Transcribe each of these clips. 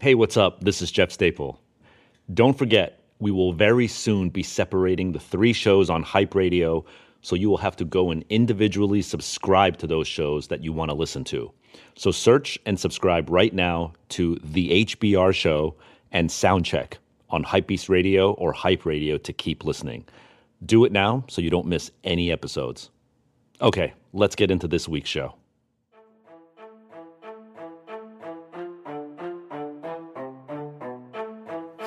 Hey, what's up? This is Jeff Staple. Don't forget, we will very soon be separating the three shows on Hype Radio, so you will have to go and individually subscribe to those shows that you want to listen to. So search and subscribe right now to The HBR Show and Soundcheck on Hypebeast Radio or Hype Radio to keep listening. Do it now so you don't miss any episodes. Okay, let's get into this week's show.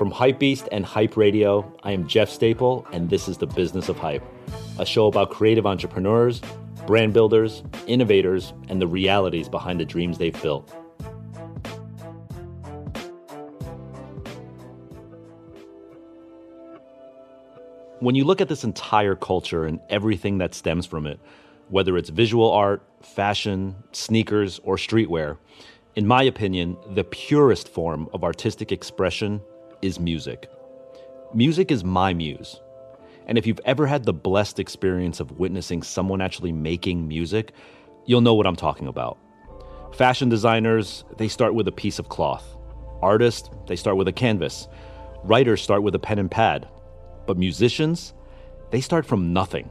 From Hypebeast and Hype Radio, I am Jeff Staple, and this is The Business of Hype, a show about creative entrepreneurs, brand builders, innovators, and the realities behind the dreams they've built. When you look at this entire culture and everything that stems from it, whether it's visual art, fashion, sneakers, or streetwear, in my opinion, the purest form of artistic expression is music. Music is my muse. And if you've ever had the blessed experience of witnessing someone actually making music, you'll know what I'm talking about. Fashion designers, they start with a piece of cloth. Artists, they start with a canvas. Writers start with a pen and pad. But musicians, they start from nothing.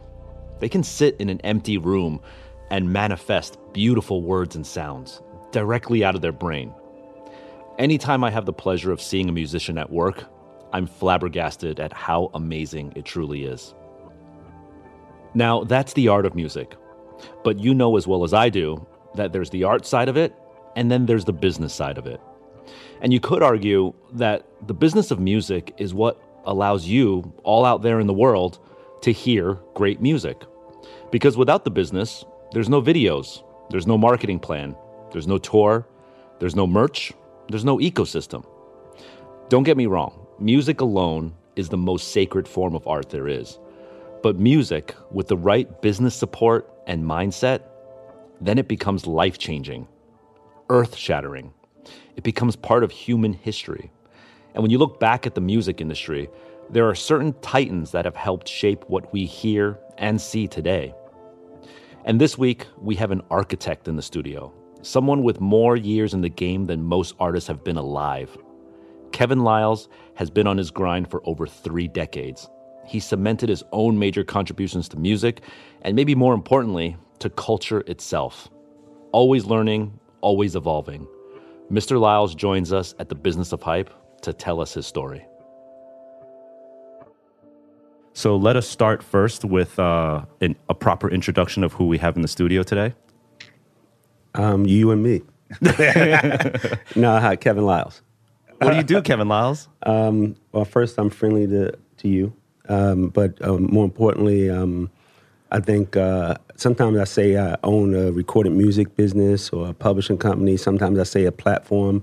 They can sit in an empty room and manifest beautiful words and sounds directly out of their brain. Anytime I have the pleasure of seeing a musician at work, I'm flabbergasted at how amazing it truly is. Now, that's the art of music. But you know as well as I do that there's the art side of it, and then there's the business side of it. And you could argue that the business of music is what allows you, all out there in the world, to hear great music. Because without the business, there's no videos, there's no marketing plan, there's no tour, there's no merch, there's no ecosystem. Don't get me wrong, music alone is the most sacred form of art there is. But music, with the right business support and mindset, then it becomes life changing, earth shattering. It becomes part of human history. And when you look back at the music industry, there are certain titans that have helped shape what we hear and see today. And this week, we have an architect in the studio, someone with more years in the game than most artists have been alive. Kevin Liles has been on his grind for over three decades. He cemented his own major contributions to music, and maybe more importantly, to culture itself. Always learning, always evolving. Mr. Liles joins us at the Business of Hype to tell us his story. So let us start first with uh, an, a proper introduction of who we have in the studio today. Um, you and me. no, hi, Kevin Liles. What do you do, Kevin Liles? Um, well, first, I'm friendly to, to you. Um, but um, more importantly, um, I think uh, sometimes I say I own a recorded music business or a publishing company. Sometimes I say a platform.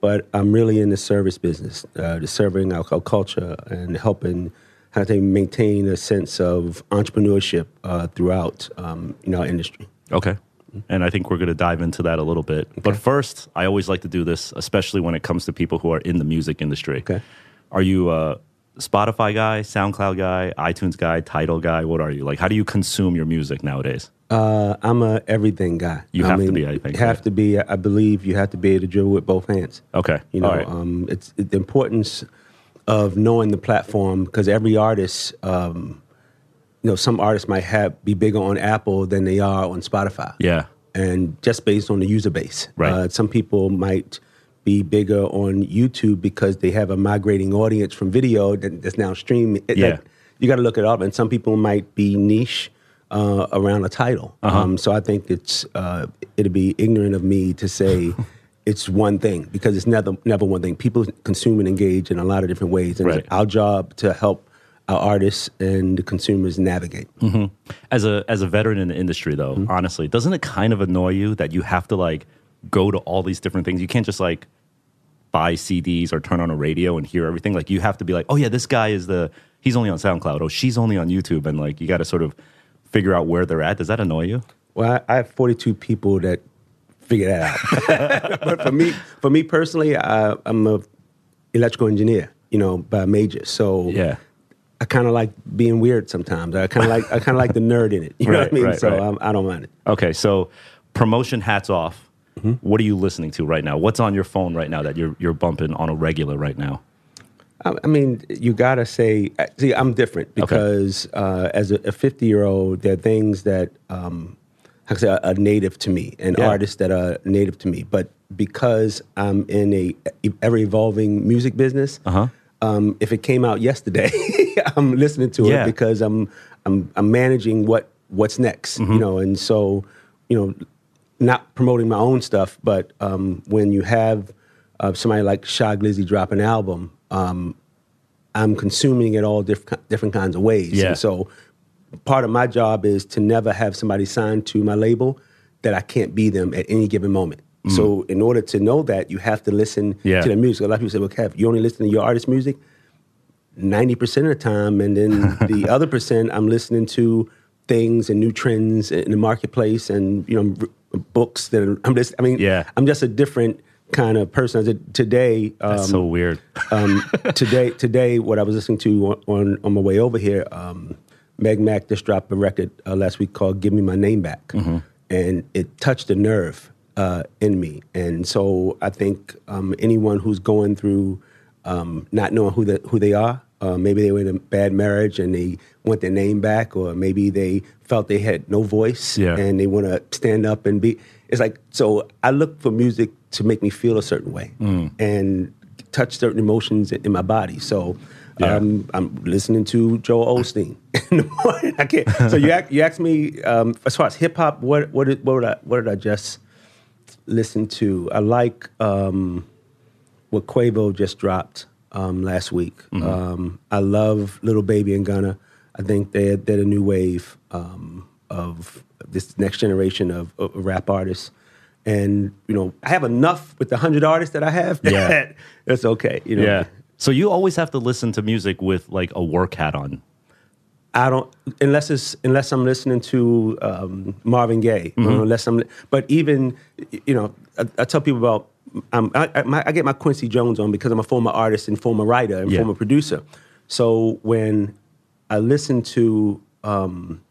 But I'm really in the service business, uh, the serving our, our culture and helping how to maintain a sense of entrepreneurship uh, throughout um, you know, our industry. Okay. And I think we're going to dive into that a little bit. Okay. But first, I always like to do this, especially when it comes to people who are in the music industry. Okay. Are you a Spotify guy, SoundCloud guy, iTunes guy, Tidal guy? What are you? Like, how do you consume your music nowadays? Uh, I'm a everything guy. You I have mean, to be, I think. You have to be. I believe you have to be able to dribble with both hands. Okay. You know, All right. um, it's the importance of knowing the platform because every artist, um, you know, some artists might have be bigger on Apple than they are on Spotify. yeah. and just based on the user base. Right. Uh, some people might be bigger on YouTube because they have a migrating audience from video that, that's now streaming. Yeah. like, you got to look it up, and some people might be niche uh, around a Tidal. Uh-huh. Um, so I think it's uh, it'd be ignorant of me to say. It's one thing because it's never never one thing. People consume and engage in a lot of different ways, and Right. our job to help our artists and the consumers navigate. As a as a veteran in the industry, though, Mm-hmm. honestly, doesn't it kind of annoy you that you have to like go to all these different things? You can't just like buy CDs or turn on a radio and hear everything. Like you have to be like, oh yeah, this guy is the he's only on SoundCloud. Oh, she's only on YouTube, and like you got to sort of figure out where they're at. Does that annoy you? Well, I, I have 42 people that figure that out. but for me, for me personally, I, I'm a electrical engineer, you know, by major. So Yeah. I kind of like being weird sometimes. I kind of like I kind of like the nerd in it. You know Right, what I mean? right, so right. I'm, I don't mind it. Okay, so promotion hats off. What are you listening to right now? What's on your phone right now that you're you're bumping on a regular right now? I I mean, you gotta say. See, I'm different because uh, as a 50 year old, there are things that um, I say are, are native to me, and Yeah. artists that are native to me. But because I'm in a ever evolving music business, Uh-huh. Um, if it came out yesterday, I'm listening to Yeah. it because I'm I'm I'm managing what what's next, Mm-hmm. you know, and so you know, not promoting my own stuff, but um, when you have uh, somebody like Shy Glizzy drop an album, um, I'm consuming it all different different kinds of ways. Yeah. And so part of my job is to never have somebody signed to my label that I can't be them at any given moment. So in order to know that, you have to listen Mm. Yeah. to the music. A lot of people say, "Well, Kev, you only listen to your artist music." Ninety percent of the time, and then the other percent, I'm listening to things and new trends in the marketplace, and you know, r- books that I'm listening. I mean, Yeah. I'm just a different kind of person. Today, That's um, so weird. um, today, today, what I was listening to on, on, on my way over here, um, Meg Mac just dropped a record uh, last week called "Give Me My Name Back," and it touched a nerve uh, in me. And so, I think um, anyone who's going through um, not knowing who the, who they are, uh, maybe they were in a bad marriage and they want their name back, or maybe they felt they had no voice Yeah. and they want to stand up and be. It's like so. I look for music to make me feel a certain way and touch certain emotions in, my body. So. Yeah. Um, I'm listening to Joel Osteen in the morning. I can't. So you ask, you asked me um, as far as hip hop. What what did, what I what did I just listen to? I like um, what Quavo just dropped um, last week. Um, I love Lil Baby and Gunna. I think they're they're the new wave um, of this next generation of, of rap artists. And you know, I have enough with the hundred artists that I have. Yeah. that it's okay. You know, Yeah. So you always have to listen to music with like a work hat on. I don't unless it's unless I'm listening to um, Marvin Gaye. you know, unless I'm, but even you know, I, I tell people about. Um, I, I, my, I get my Quincy Jones on because I'm a former artist and former writer and Yeah. former producer. So when I listen to um,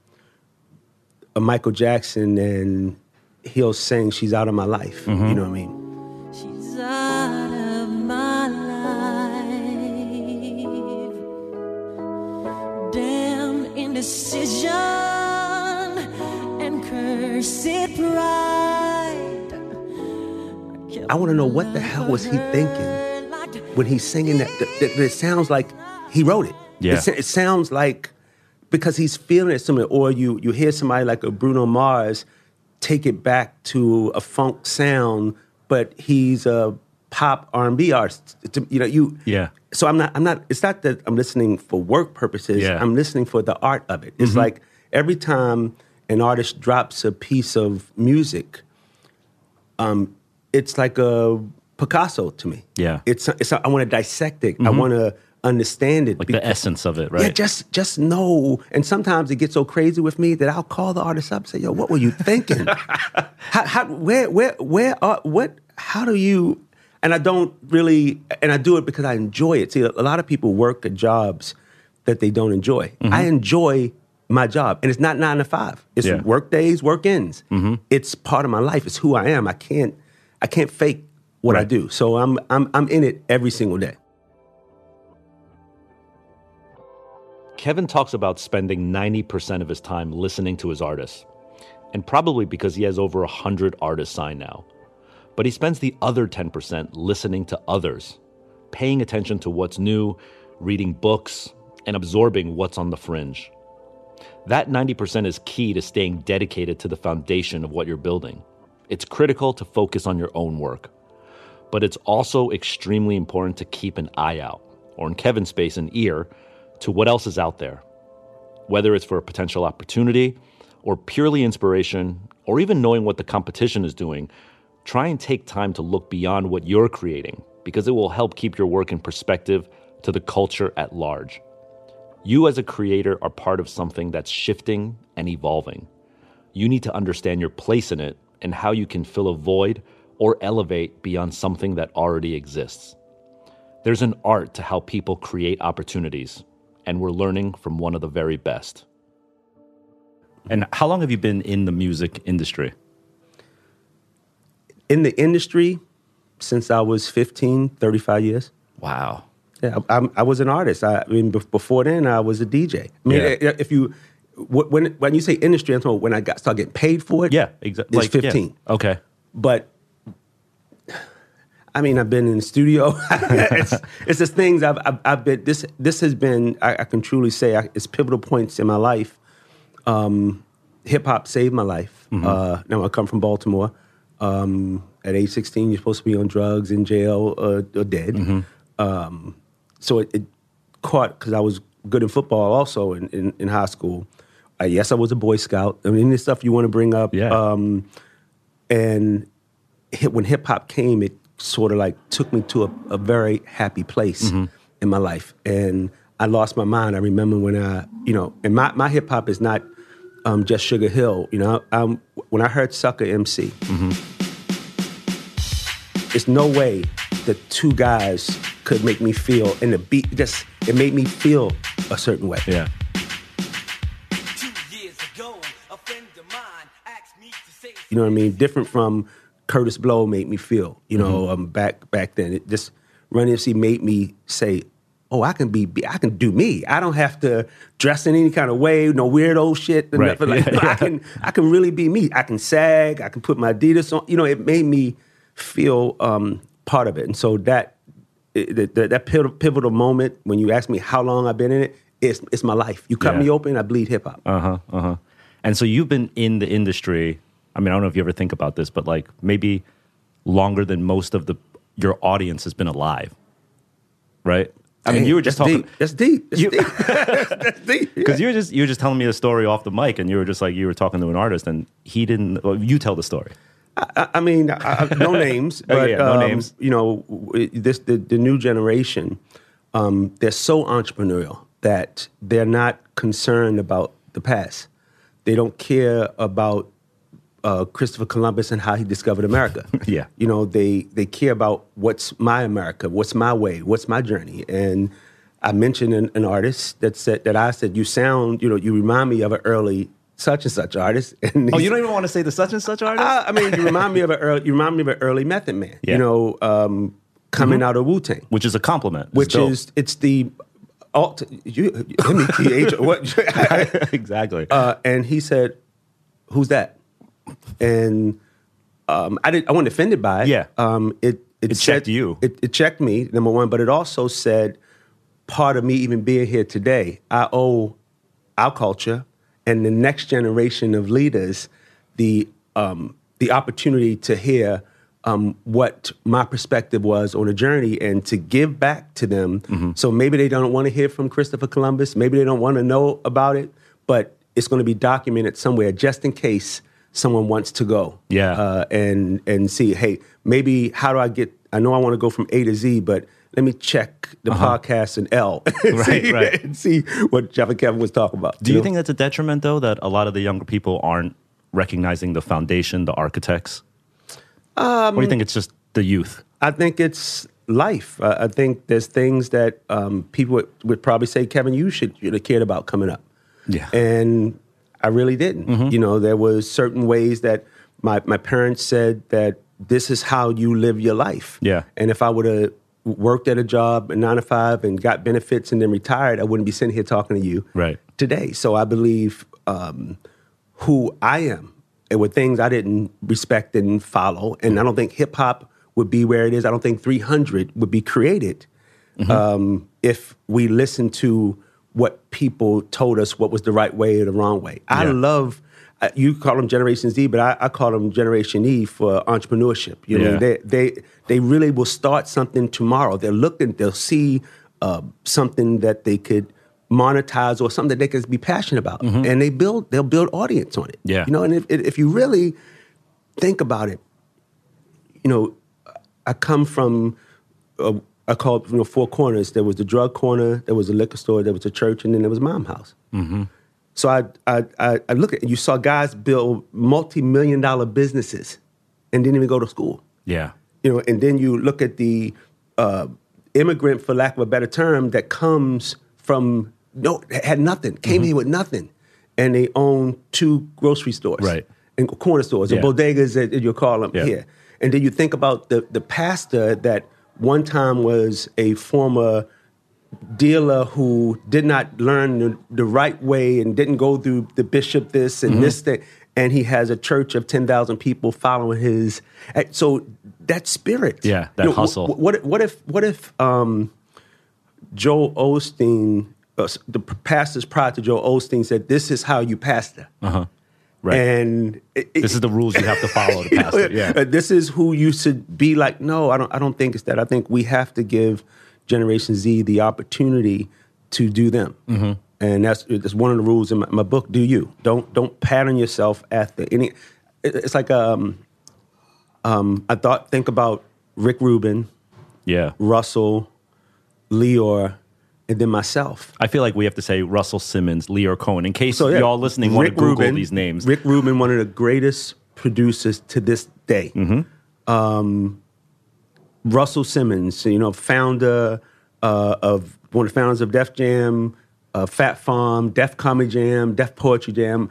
a Michael Jackson and he'll sing "She's Out of My Life," you know what I mean? Indecision and cursed pride. I want to know what the hell was he thinking when he's singing that, that, that it sounds like he wrote it. Yeah. It, it sounds like because he's feeling it somewhere, or you you hear somebody like a Bruno Mars take it back to a funk sound, but he's a pop R and B artists. To- You know, you Yeah. So I'm not I'm not. It's not that I'm listening for work purposes. Yeah. I'm listening for the art of it. It's like every time an artist drops a piece of music, um, it's like a Picasso to me. Yeah. It's it's I want to dissect it. I want to understand it. Like Bec- the essence of it, right? yeah, just just know. And sometimes it gets so crazy with me that I'll call the artist up and say, "Yo, what were you thinking? how, how, where, where, where are what? How do you?" And I don't really, and I do it because I enjoy it. See, a lot of people work at jobs that they don't enjoy. Mm-hmm. I enjoy my job, and it's not nine to five. It's Yeah. work days, work ends. Mm-hmm. It's part of my life. It's who I am. I can't, I can't fake what I do. So I'm, I'm, I'm in it every single day. Kevin talks about spending 90% of his time listening to his artists, and probably because he has over 100 artists signed now. But he spends the other 10% listening to others, paying attention to what's new, reading books, and absorbing what's on the fringe. That 90% is key to staying dedicated to the foundation of what you're building. It's critical to focus on your own work, but it's also extremely important to keep an eye out, or in Kevin's space, an ear, to what else is out there. Whether it's for a potential opportunity, or purely inspiration, or even knowing what the competition is doing, try and take time to look beyond what you're creating because it will help keep your work in perspective to the culture at large. You, as a creator, are part of something that's shifting and evolving. You need to understand your place in it and how you can fill a void or elevate beyond something that already exists. There's an art to how people create opportunities, and we're learning from one of the very best. And how long have you been in the music industry? In the industry since I was 15, 35 years. Wow. Yeah, I, I, I was an artist. I, I mean, before then, I was a DJ. I mean, Yeah. eh, if you when when you say industry, I'm talking when I got started getting paid for it. Yeah, exactly. It's 15. Okay. but I mean, I've been in the studio. it's it's just things I've, I've I've been. This this has been. I, I can truly say I, it's pivotal points in my life. Um, Hip hop saved my life. Uh, now I come from Baltimore. Um, at age 16, you're supposed to be on drugs, in jail, uh, or dead. Um, so it, it caught because I was good in football also in, in, in high school. Uh, yes, I was a Boy Scout. I mean, the stuff you want to bring up. Yeah. Um, and hip, when hip hop came, it sort of like took me to a, a very happy place Mm-hmm. in my life. And I lost my mind. I remember when I, you know, and my, my hip hop is not um, just Sugar Hill. You know, um, when I heard Sucker MC, Mm-hmm. there's no way that two guys could make me feel, and the beat just, it made me feel a certain way. Yeah. Two years ago, a friend of mine asked me to say You know what I mean? Different from Kurtis Blow made me feel. You know, um, back back then, it just Run MC made me say, "Oh, I can be, I can do me. I don't have to dress in any kind of way, no weirdo shit. Right. nothing Like, Yeah, I can, I can really be me. I can sag. I can put my Adidas on. You know, it made me feel um, part of it. And so that it, that, that pivotal, pivotal moment when you ask me how long I've been in it, it's it's my life. You cut Yeah. me open, I bleed hip hop. Uh huh. Uh huh. And so you've been in the industry. I mean, I don't know if you ever think about this, but like maybe longer than most of the your audience has been alive, right? I mean, you were just that's talking Deep. That's deep. That's You- deep. that's deep. because you were just you were just telling me a story off the mic, and you were just like you were talking to an artist, and he didn't. Well, you tell the story. I, I mean, I, no names, Oh, yeah, no um, names. You know, this the, the new generation. Um, they're so entrepreneurial that they're not concerned about the past. They don't care about uh, Christopher Columbus and how he discovered America. Yeah. you know, they they care about what's my America, what's my way, what's my journey, and. I mentioned an, an artist that said that I said you sound, you know, you remind me of an early such and such artist. And Oh, you don't even want to say the such and such artist? I, I mean, you remind me of an early, you remind me of an early Method Man. Yeah. Mm-hmm. You know, um, coming out of Wu Tang, which is a compliment. Which is it's the alt. You, METH, what? exactly. uh, and he said, "Who's that?" And um, I didn't. I wasn't offended by it. Yeah. Um, it it, It said- checked you. It, it checked me. Number one, but it also said part of me even being here today. I owe our culture and the next generation of leaders the um, the opportunity to hear um, what my perspective was on a journey and to give back to them. Mm-hmm. So maybe they don't want to hear from Christopher Columbus. Maybe they don't want to know about it, but it's going to be documented somewhere just in case someone wants to go. Yeah. Uh, and and see, hey, maybe how do I get? I know I want to go from A to Z, but let me check the podcast in L and, Uh-huh. Right, see, right. and see what Jeff and Kevin was talking about. Do you know? think that's a detriment, though, that a lot of the younger people aren't recognizing the foundation, the architects? or do you think it's just the youth? I think it's life. Uh, I think there's things that um, people would, would probably say, Kevin, you should you'd have cared about coming up. Yeah. And I really didn't. You know, there was certain ways that my, my parents said that this is how you live your life. Yeah. And if I would have worked at a job, a nine to five, and got benefits and then retired, I wouldn't be sitting here talking to you Right. today. So I believe um, who I am and with things I didn't respect and follow. And I don't think hip hop would be where it is. I don't think 300 would be created um, if we listened to what people told us what was the right way or the wrong way. I Yeah. love. uh, You call them Generation Z, but I, I call them Generation E for entrepreneurship. You know, Yeah. they they they really will start something tomorrow. They're looking, they'll see uh, something that they could monetize or something that they could be passionate about, and they build they'll build audience on it. Mm-hmm. Yeah. you know, and if if you really think about it, you know, I come from uh, I called you know four corners. There was the drug corner, there was a liquor store, there was a church, and then there was mom house. Mm-hmm. So I, I I I look at you saw guys build multi million dollar businesses and didn't even go to school. Yeah. You know, and then you look at the uh, immigrant, for lack of a better term, that comes from no had nothing, came here with nothing, and they own two grocery stores, Right. and corner stores, Yeah. or bodegas that you call them Yeah. here, and then you think about the the pastor that one time was a former dealer who did not learn the, the right way and didn't go through the bishop this Mm-hmm. and this thing, and he has a church of ten thousand people following his. eh, So that spirit, Yeah, that You know, hustle. wh- What what if what if um, Joel Osteen, uh, the pastors prior to Joel Osteen, said, "This is how you pastor," Uh-huh. Right. and it, this is the rules you have to follow to you pass know, it. Yeah. this is who you should be like. No, I don't. I don't think it's that. I think we have to give Generation Z the opportunity to do them, Mm-hmm. and that's that's one of the rules in my, my book. Do you don't don't pattern yourself after any. It's like um, um, I thought. Think about Rick Rubin, Yeah. Russell, Lyor, and then myself. I feel like we have to say Russell Simmons, Lyor Cohen, in case So yeah, y'all listening want to Rick Google Rubin- these names. Rick Rubin, one of the greatest producers to this day. Mm-hmm. Um, Russell Simmons, you know, founder uh, of one of the founders of Def Jam, uh, Fat Farm, Def Comedy Jam, Def Poetry Jam,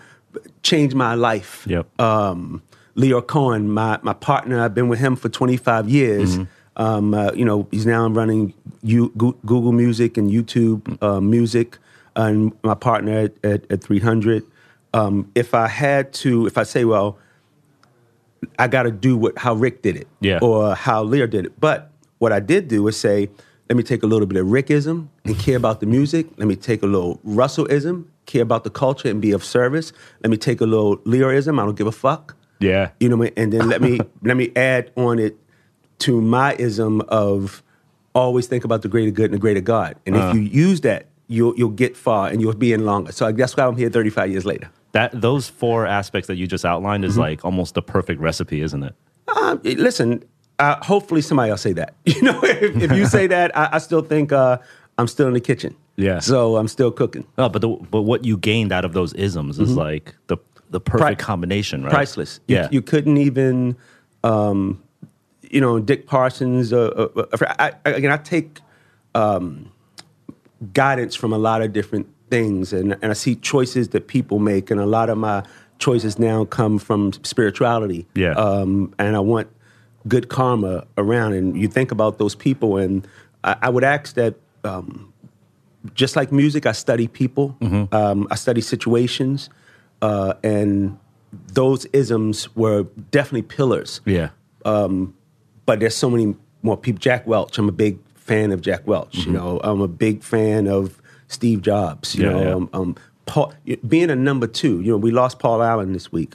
changed my life. Yep. Um, Lyor Cohen, my my partner, I've been with him for 25 years. Um, uh, you know, he's now running you, Goo- Google Music and YouTube uh, Music, and my partner at, at, at 300. Um, if I had to, if I say, well, I got to do what how Rick did it, Yeah. or how Lyor did it. But what I did do was say, let me take a little bit of Rickism and care about the music. Let me take a little Russellism, care about the culture and be of service. Let me take a little Lyorism. I don't give a fuck. yeah. You know, what I mean? and then let me let me add on it to my ism of always think about the greater good and the greater God. And if you use that, you'll you'll get far and you'll be in longer. So that's why I'm here 35 years later. That those four aspects that you just outlined Mm-hmm. is like almost the perfect recipe, isn't it? Uh, listen, uh, hopefully somebody else say that. You know, if, if you say that, I, I still think uh, I'm still in the kitchen. Yeah. So I'm still cooking. No, but the, but what you gained out of those isms is like the the perfect Pri- combination, right? Priceless. You, Yeah. You couldn't even, um, you know, Dick Parsons. Uh, uh, uh, I, I, again, I take um, guidance from a lot of different things, and, and I see choices that people make, and a lot of my choices now come from spirituality. Yeah. Um, and I want good karma around, and you think about those people, and I, I would ask that. Um, just like music, I study people. Mm-hmm. Um, I study situations, uh, and those isms were definitely pillars. yeah. But there's so many more people. Jack Welch, I'm a big fan of Jack Welch. Mm-hmm. You know, I'm a big fan of Steve Jobs. You Yeah, know, yeah. Um, um, Paul, being a number two. You know, we lost Paul Allen this week.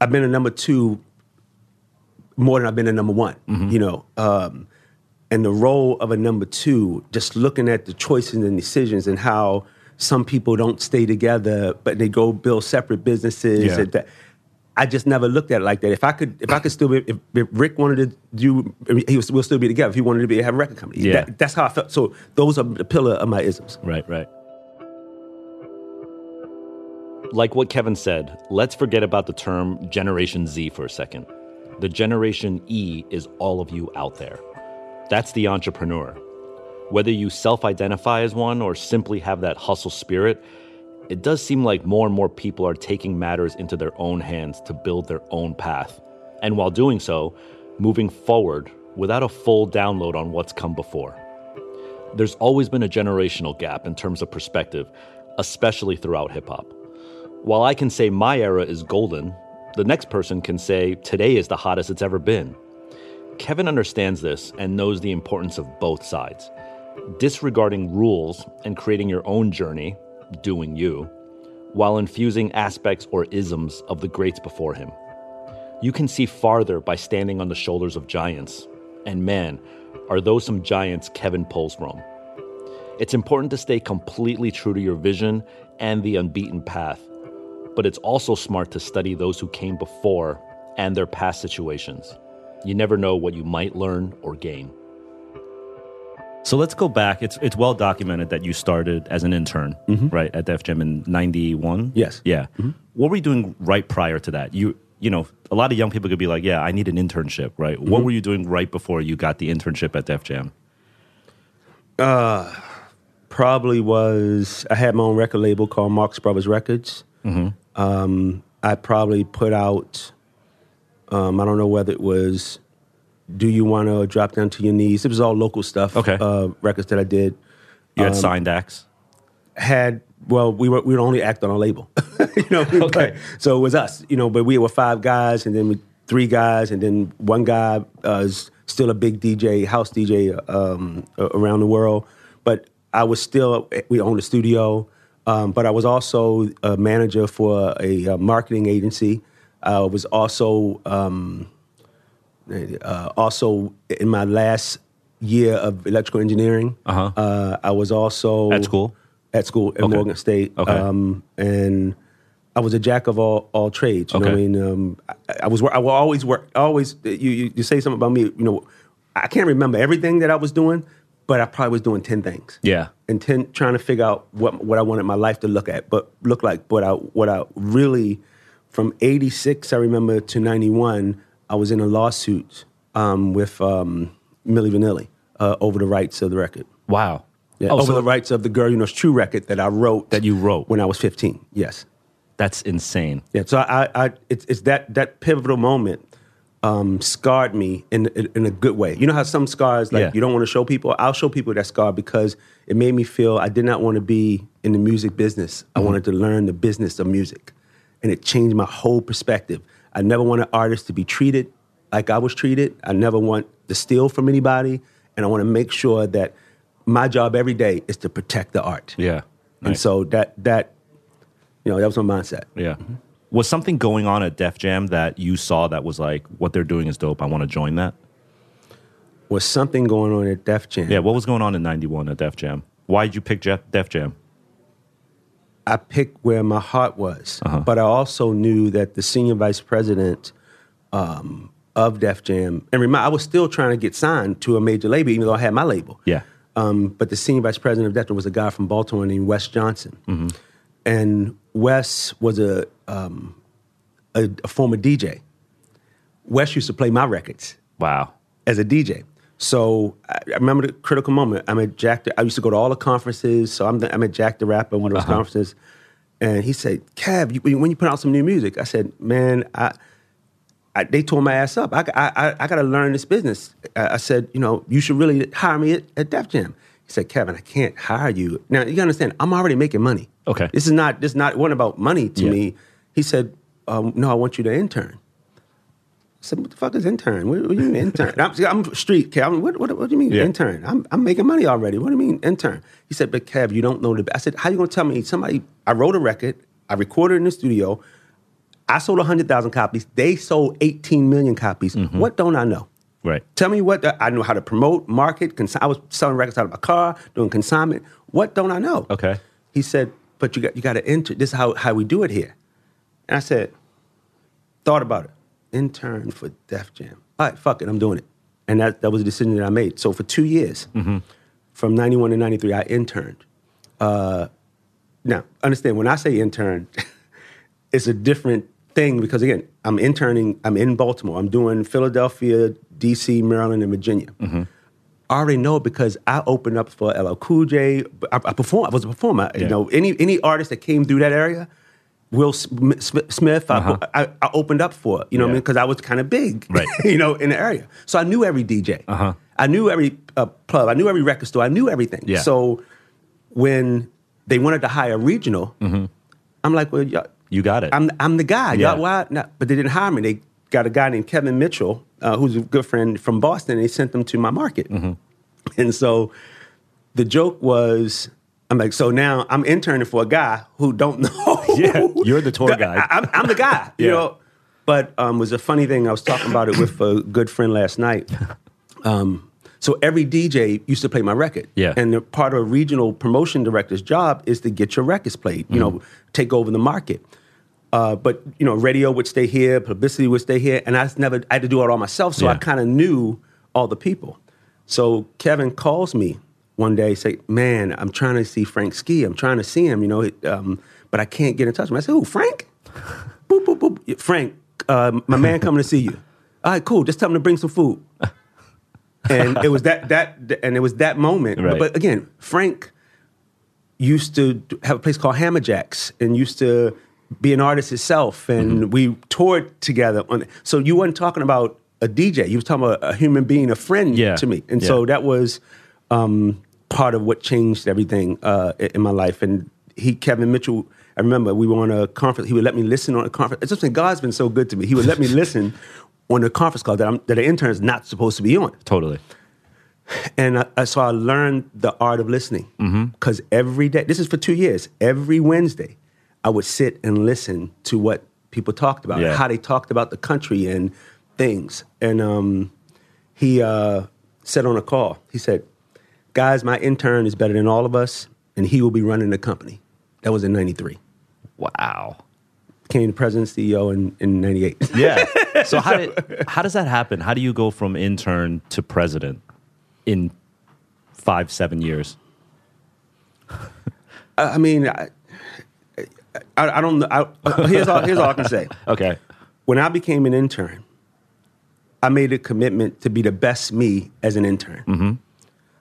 I've been a number two more than I've been a number one. Mm-hmm. You know, um, and the role of a number two, just looking at the choices and decisions and how some people don't stay together, but they go build separate businesses. Yeah. And that, I just never looked at it like that. If I could, if I could still be, if, if Rick wanted to do, he was, we'll still be together. If he wanted to be have a record company, Yeah. That- that's how I felt. So those are the pillar of my isms. Right. Right. Like what Kevin said, let's forget about the term Generation Z for a second. The Generation E is all of you out there. That's the entrepreneur. Whether you self identify as one or simply have that hustle spirit, it does seem like more and more people are taking matters into their own hands to build their own path. And while doing so, moving forward without a full download on what's come before. There's always been a generational gap in terms of perspective, especially throughout hip hop. While I can say my era is golden, the next person can say today is the hottest it's ever been. Kevin understands this and knows the importance of both sides. Disregarding rules and creating your own journey, doing you, while infusing aspects or isms of the greats before him. You can see farther by standing on the shoulders of giants. And man, are those some giants Kevin pulls from. It's important to stay completely true to your vision and the unbeaten path, but it's also smart to study those who came before and their past situations. You never know what you might learn or gain. So let's go back. It's it's well documented that you started as an intern, mm-hmm. right, at Def Jam in '91. Yes. Yeah. Mm-hmm. What were you doing right prior to that? You you know, a lot of young people could be like, "Yeah, I need an internship," right? What mm-hmm. were you doing right before you got the internship at Def Jam? Uh, probably was I had my own record label called Marx Brothers Records. Um, I probably put out Um, I don't know whether it was Do You Want to Drop Down to Your Knees. It was all local stuff. Okay. Uh, records that I did. You Um, had signed acts. Had well, we were we were only act on a label. you know. Okay. so it was us. You know, but we were five guys, and then we, three guys, and then one guy uh, is still a big DJ, house DJ um, around the world. But I was still we owned a studio. Um, but I was also a manager for a, uh marketing agency. I was also um, uh, also in my last year of electrical engineering. Uh-huh. Uh, I was also At school? At school at Okay. Morgan State. Okay. Um, and I was a jack of all all trades. You know what I mean? Um, I, I was I will always work. Always you, you you say something about me. You know, I can't remember everything that I was doing, but I probably was doing ten things Yeah. and ten, trying to figure out what what I wanted my life to look at, but look like. But I what I really from '86 I remember to '91 I was in a lawsuit um, with um, Milli Vanilli uh, over the rights of the record. Wow. Yeah, Oh, over so the rights of the Girl You Know's True record that I wrote That you wrote. when I was 15. Yes. that's insane. Yeah, so I, I it's, it's that that pivotal moment um, scarred me in, in in a good way. You know how some scars like Yeah. you don't want to show people. I'll show people that scar because it made me feel I did not want to be in the music business. I wanted to learn the business of music, and it changed my whole perspective. I never want an artist to be treated like I was treated. I never want to steal from anybody, and I want to make sure that my job every day is to protect the art. Yeah. And so that that you know that was my mindset. Yeah. Was something going on at Def Jam that you saw that was like, what they're doing is dope. I want to join that? Was something going on at Def Jam? Yeah. What was going on in 91 at Def Jam? Why did you pick Jeff, Def Jam? I picked where my heart was, Uh-huh. but I also knew that the senior vice president um, of Def Jam, and remember, I was still trying to get signed to a major label, even though I had my label. Yeah. Um, but the senior vice president of Def Jam was a guy from Baltimore named Wes Johnson, Mm-hmm. and Wes was a, um, a a former DJ. Wes used to play my records Wow. as a DJ. So I, I remember the critical moment. I'm at Jack. The, I used to go to all the conferences. So I'm, the, I'm at Jack the Rapper, one of those conferences, and he said, "Kev, you, when you put out some new music," I said, "Man, I." I, they tore my ass up. I, I, I, I got to learn this business. I, I said, you know, you should really hire me at, at Def Jam. He said, Kevin, I can't hire you. Now you understand, I'm already making money. Okay. This is not this is not one about money to Yeah. me. He said, um, no, I want you to intern. I said, what the fuck is intern? What, what do you mean intern? I'm, I'm street, Kev. What, what, what do you mean Yeah. intern? I'm, I'm making money already. What do you mean intern? He said, but Kev, you don't know the. I said, how you gonna tell me? Somebody, I wrote a record, I recorded in the studio, I sold 100,000 copies. They sold 18 million copies. Mm-hmm. What don't I know? Right. Tell me what the, I know how to promote, market. Cons- I was selling records out of my car, doing consignment. What don't I know? Okay. He said, "But you got you got to enter. This is how how we do it here." And I said, "Thought about it. Intern for Def Jam. All right, fuck it. I'm doing it." And that that was a decision that I made. So for two years, from '91 to '93, I interned. Uh, now, understand when I say intern, it's a different thing because again, I'm interning. I'm in Baltimore. I'm doing Philadelphia, D.C., Maryland, and Virginia. I already know it because I opened up for LL Cool J. I, I perform. I was a performer. Yeah. You know, any any artist that came through that area, Will Sm- Sm- Smith, I- Uh-huh. I, I, opened up for. You know what I mean? Because I was kind of big, Right. you know, in the area. So I knew every DJ. Uh-huh. I knew every uh, club. I knew every record store. I knew everything. Yeah. So when they wanted to hire a regional, I'm like, well, You got it. I'm I'm the guy. Yeah. Y'all, why? not? But they didn't hire me. They got a guy named Kevin Mitchell, uh, who's a good friend from Boston. And they sent them to my market, Mm-hmm. and so the joke was. I'm like, so now I'm interning for a guy who don't know. Yeah, you're the tour guide. I, am I'm the guy, you know. But um, it was a funny thing. I was talking about it with a good friend last night. Um, so every DJ used to play my record. Yeah. And the part of a regional promotion director's job is to get your records played, you know, Mm-hmm. take over the market. Uh, but, you know, radio would stay here, publicity would stay here, and I never, I had to do it all myself, so I kind of knew all the people. So Kevin calls me one day, say, man, I'm trying to see Frank Ski. I'm trying to see him, you know, it, um, but I can't get in touch with him. I said, who, Frank? boop, boop, boop. Frank, uh, my man coming to see you. All right, cool. Just tell him to bring some food. and it was that that and it was that moment. Right. But, but again, Frank used to have a place called Hammer Jacks and used to be an artist himself, and we toured together. On so you weren't talking about a DJ, you was talking about a human being, a friend Yeah. to me, and Yeah. so that was um, part of what changed everything uh, in my life. And he, Kevin Mitchell, I remember we were on a conference. He would let me listen on a conference. It's just God's been so good to me. He would let me listen on a conference call that I'm, that an intern is not supposed to be on Totally. and I, I- so I learned the art of listening. Because every day, this is for two years, every Wednesday, I would sit and listen to what people talked about, Yeah. how they talked about the country and things. And um, he uh, said on a call, he said, "Guys, my intern is better than all of us, and he will be running the company." That was in '93. Wow. Became the president CEO in in '98. Yeah. So how did how does that happen? How do you go from intern to president in five seven years? I mean, I, I, I don't know. I, here's all here's all I can say. Okay. when I became an intern, I made a commitment to be the best me as an intern. Mm-hmm.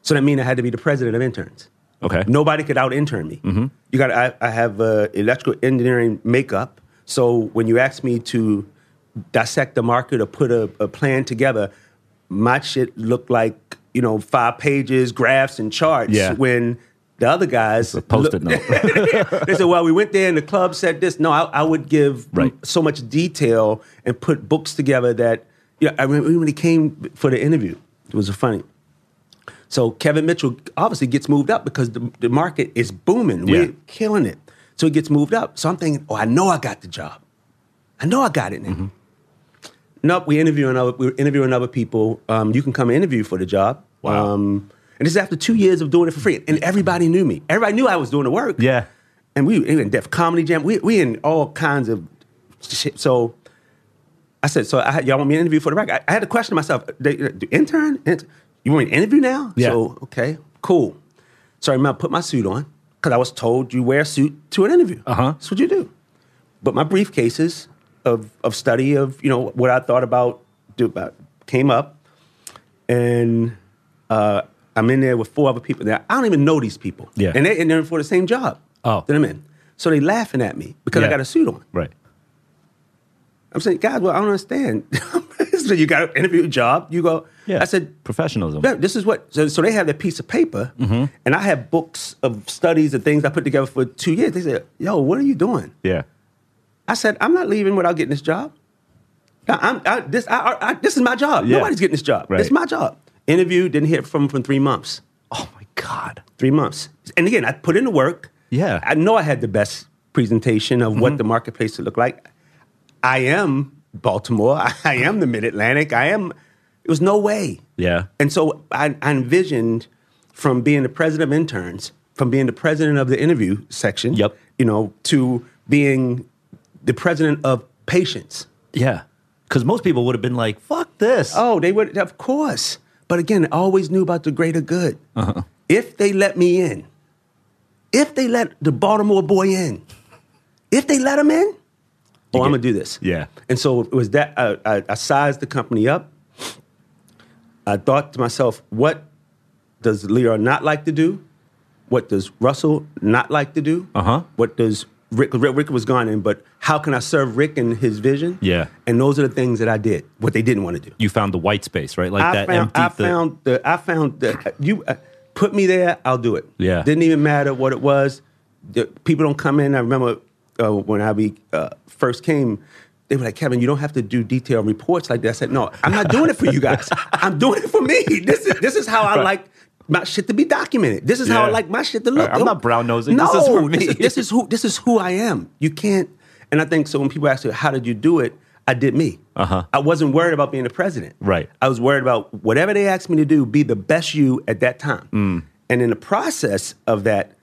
So that means I had to be the president of interns. Okay. Nobody could out intern me. Mm-hmm. You got. I, I have uh, electrical engineering makeup. So when you ask me to dissect the market or put a, a plan together, my shit looked like you know five pages, graphs, and charts. Yeah. When the other guys a post-it look- note. they said, "Well, we went there and the club said this." No, I, I would give Right. so much detail and put books together that you know. I remember when he came for the interview, it was funny. So Kevin Mitchell obviously gets moved up because the, the market is booming. Yeah. We're killing it. So he gets moved up. So I'm thinking, oh, I know I got the job. I know I got it now. Mm-hmm. Nope, we interviewing other we're interviewing other people. Um, you can come interview for the job. Wow. Um, and this is after two years of doing it for free. And everybody knew me. Everybody knew I was doing the work. Yeah. And we were in Def Comedy Jam. We we in all kinds of shit. So I said, so I y'all want me to interview for the record? I, I had to question myself. They, the intern? You want me to interview now? Yeah. So, okay, cool. So I remember I put my suit on because I was told you wear a suit to an interview. Uh-huh. That's what you do. But my briefcases of, of study of, you know, what I thought about, do about came up. And uh, I'm in there with four other people. Now, I don't even know these people. Yeah. And they're in there for the same job Oh. that I'm in. So they laughing at me because I got a suit on. Right. I'm saying, guys, well, I don't understand. so you got an interview job. You go. Yeah. I said, professionalism. yeah, this is what. So, so they have that piece of paper, Mm-hmm. and I have books of studies and things I put together for two years. They said, "Yo, what are you doing?" Yeah. I said, "I'm not leaving without getting this job. I'm I, this. I, I, this is my job. Yeah. Nobody's getting this job. Right. It's my job." Interview didn't hear from from three months. Oh my God. Three months. And again, I put in the work. Yeah. I know I had the best presentation of what the marketplace would look like. I am Baltimore. I am the Mid Atlantic. I am. It was no way. Yeah. And so I, I envisioned from being the president of interns, from being the president of the interview section, Yep. you know, to being the president of patience. Yeah. Because most people would have been like, "Fuck this." Oh, they would, of course. But again, I always knew about the greater good. Uh-huh. If they let me in, if they let the Baltimore boy in, if they let him in, oh, I'm gonna do this. Yeah. And so it was that I, I, I sized the company up. I thought to myself, what does Lyor not like to do? What does Russell not like to do? Uh-huh. What does Rick? Rick Rick was gone in, but how can I serve Rick and his vision? Yeah. And those are the things that I did. What they didn't want to do. You found the white space, right? Like I that found, empty. I the- found the. I found the. You uh, put me there, I'll do it. Yeah. Didn't even matter what it was. The, people don't come in. I remember uh, when I be, uh, first came. They were like, Kevin, you don't have to do detailed reports like that. I said, No, I'm not doing it for you guys. I'm doing it for me. This is this is how I Right. like my shit to be documented. This is how I like my shit to look. Right, I'm not brown-nosing. No, This is for me. This is, this is who this is who I am. You can't. And I think so. When people ask you, "How did you do it?" I did me. Uh-huh. I wasn't worried about being the president. Right. I was worried about whatever they asked me to do, be the best you at that time. Mm. And in the process of that,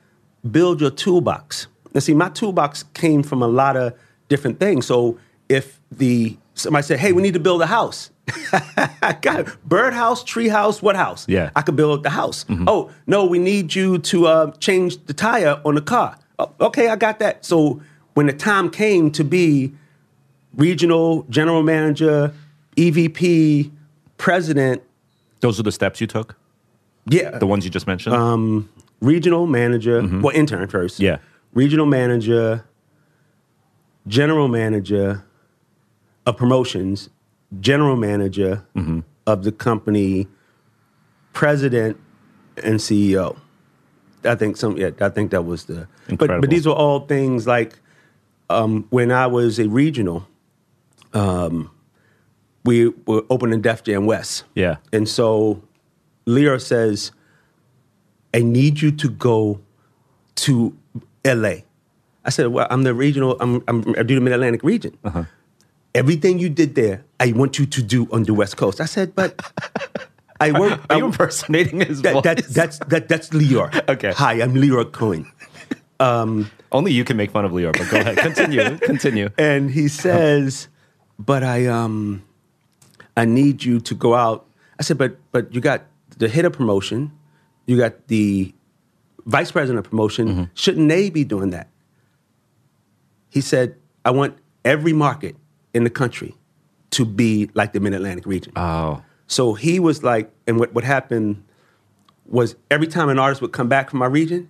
build your toolbox. Now, see, my toolbox came from a lot of different things. So if the somebody said, "Hey, we need to build a house," I got it. bird house, tree house, what house? Yeah. Mm-hmm. I could build the house. Oh no, we need you to uh, change the tire on the car. Oh, okay, I got that. So when the time came to be regional general manager, EVP, president, Those are the steps you took. yeah, The ones you just mentioned. Um, regional manager, well, intern first. Yeah. Regional manager, general manager of promotions, general manager of the company, president, and CEO. I think some. Yeah, I think that was the. But Incredible. but these were all things like um, when I was a regional. Um, we were opening Def Jam West. Yeah. And so Leo says, I need you to go to LA. I said, Well, I'm the regional, I'm, I'm, I do the Mid Atlantic region. Uh-huh. Everything you did there, I want you to do on the West Coast. I said, But I work. Are you impersonating his that, voice? that, that's, that, that's Lyor. Okay. Hi, I'm Lyor Cohen. Only you can make fun of Lyor, but go ahead. Continue. Continue. and he says, "But I um, I need you to go out." I said, "But but you got the head of promotion, you got the vice president of promotion. Shouldn't they be doing that?" He said, "I want every market in the country to be like the Mid Atlantic region." Oh. So he was like, and what, what happened was every time an artist would come back from our region,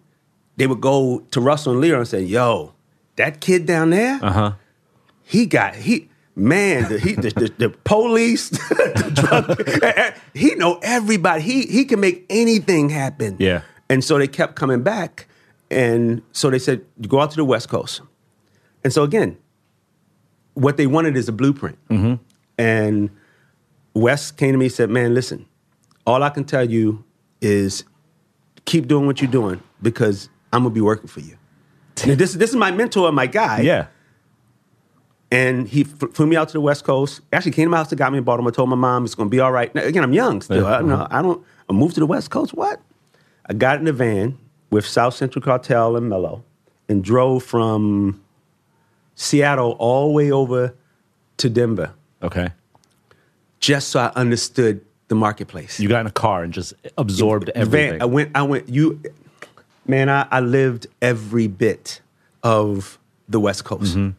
they would go to Russell and Lyor and say, "Yo, that kid down there, Uh huh. he got he man, the, he, the, the, the police, the drug, he know everybody. He he can make anything happen. Yeah. And so they kept coming back, and so they said, go out to the West Coast." And so again, what they wanted is a blueprint. Mm-hmm. And Wes came to me and said, "Man, listen, all I can tell you is keep doing what you're doing because I'm gonna be working for you." Now, this this is my mentor, and my guy. Yeah. And he flew me out to the West Coast. Actually, came to my house, and got me in Baltimore. Told my mom it's going to be all right. Now, again, I'm young still. I, don't know, I don't. I moved to the West Coast. What? I got in the van with South Central Cartel and Mello, and drove from Seattle all the way over to Denver, Okay. just so I understood the marketplace. You got in a car and just absorbed everything. Van, I went. I went. You, man. I, I lived every bit of the West Coast. Mm-hmm.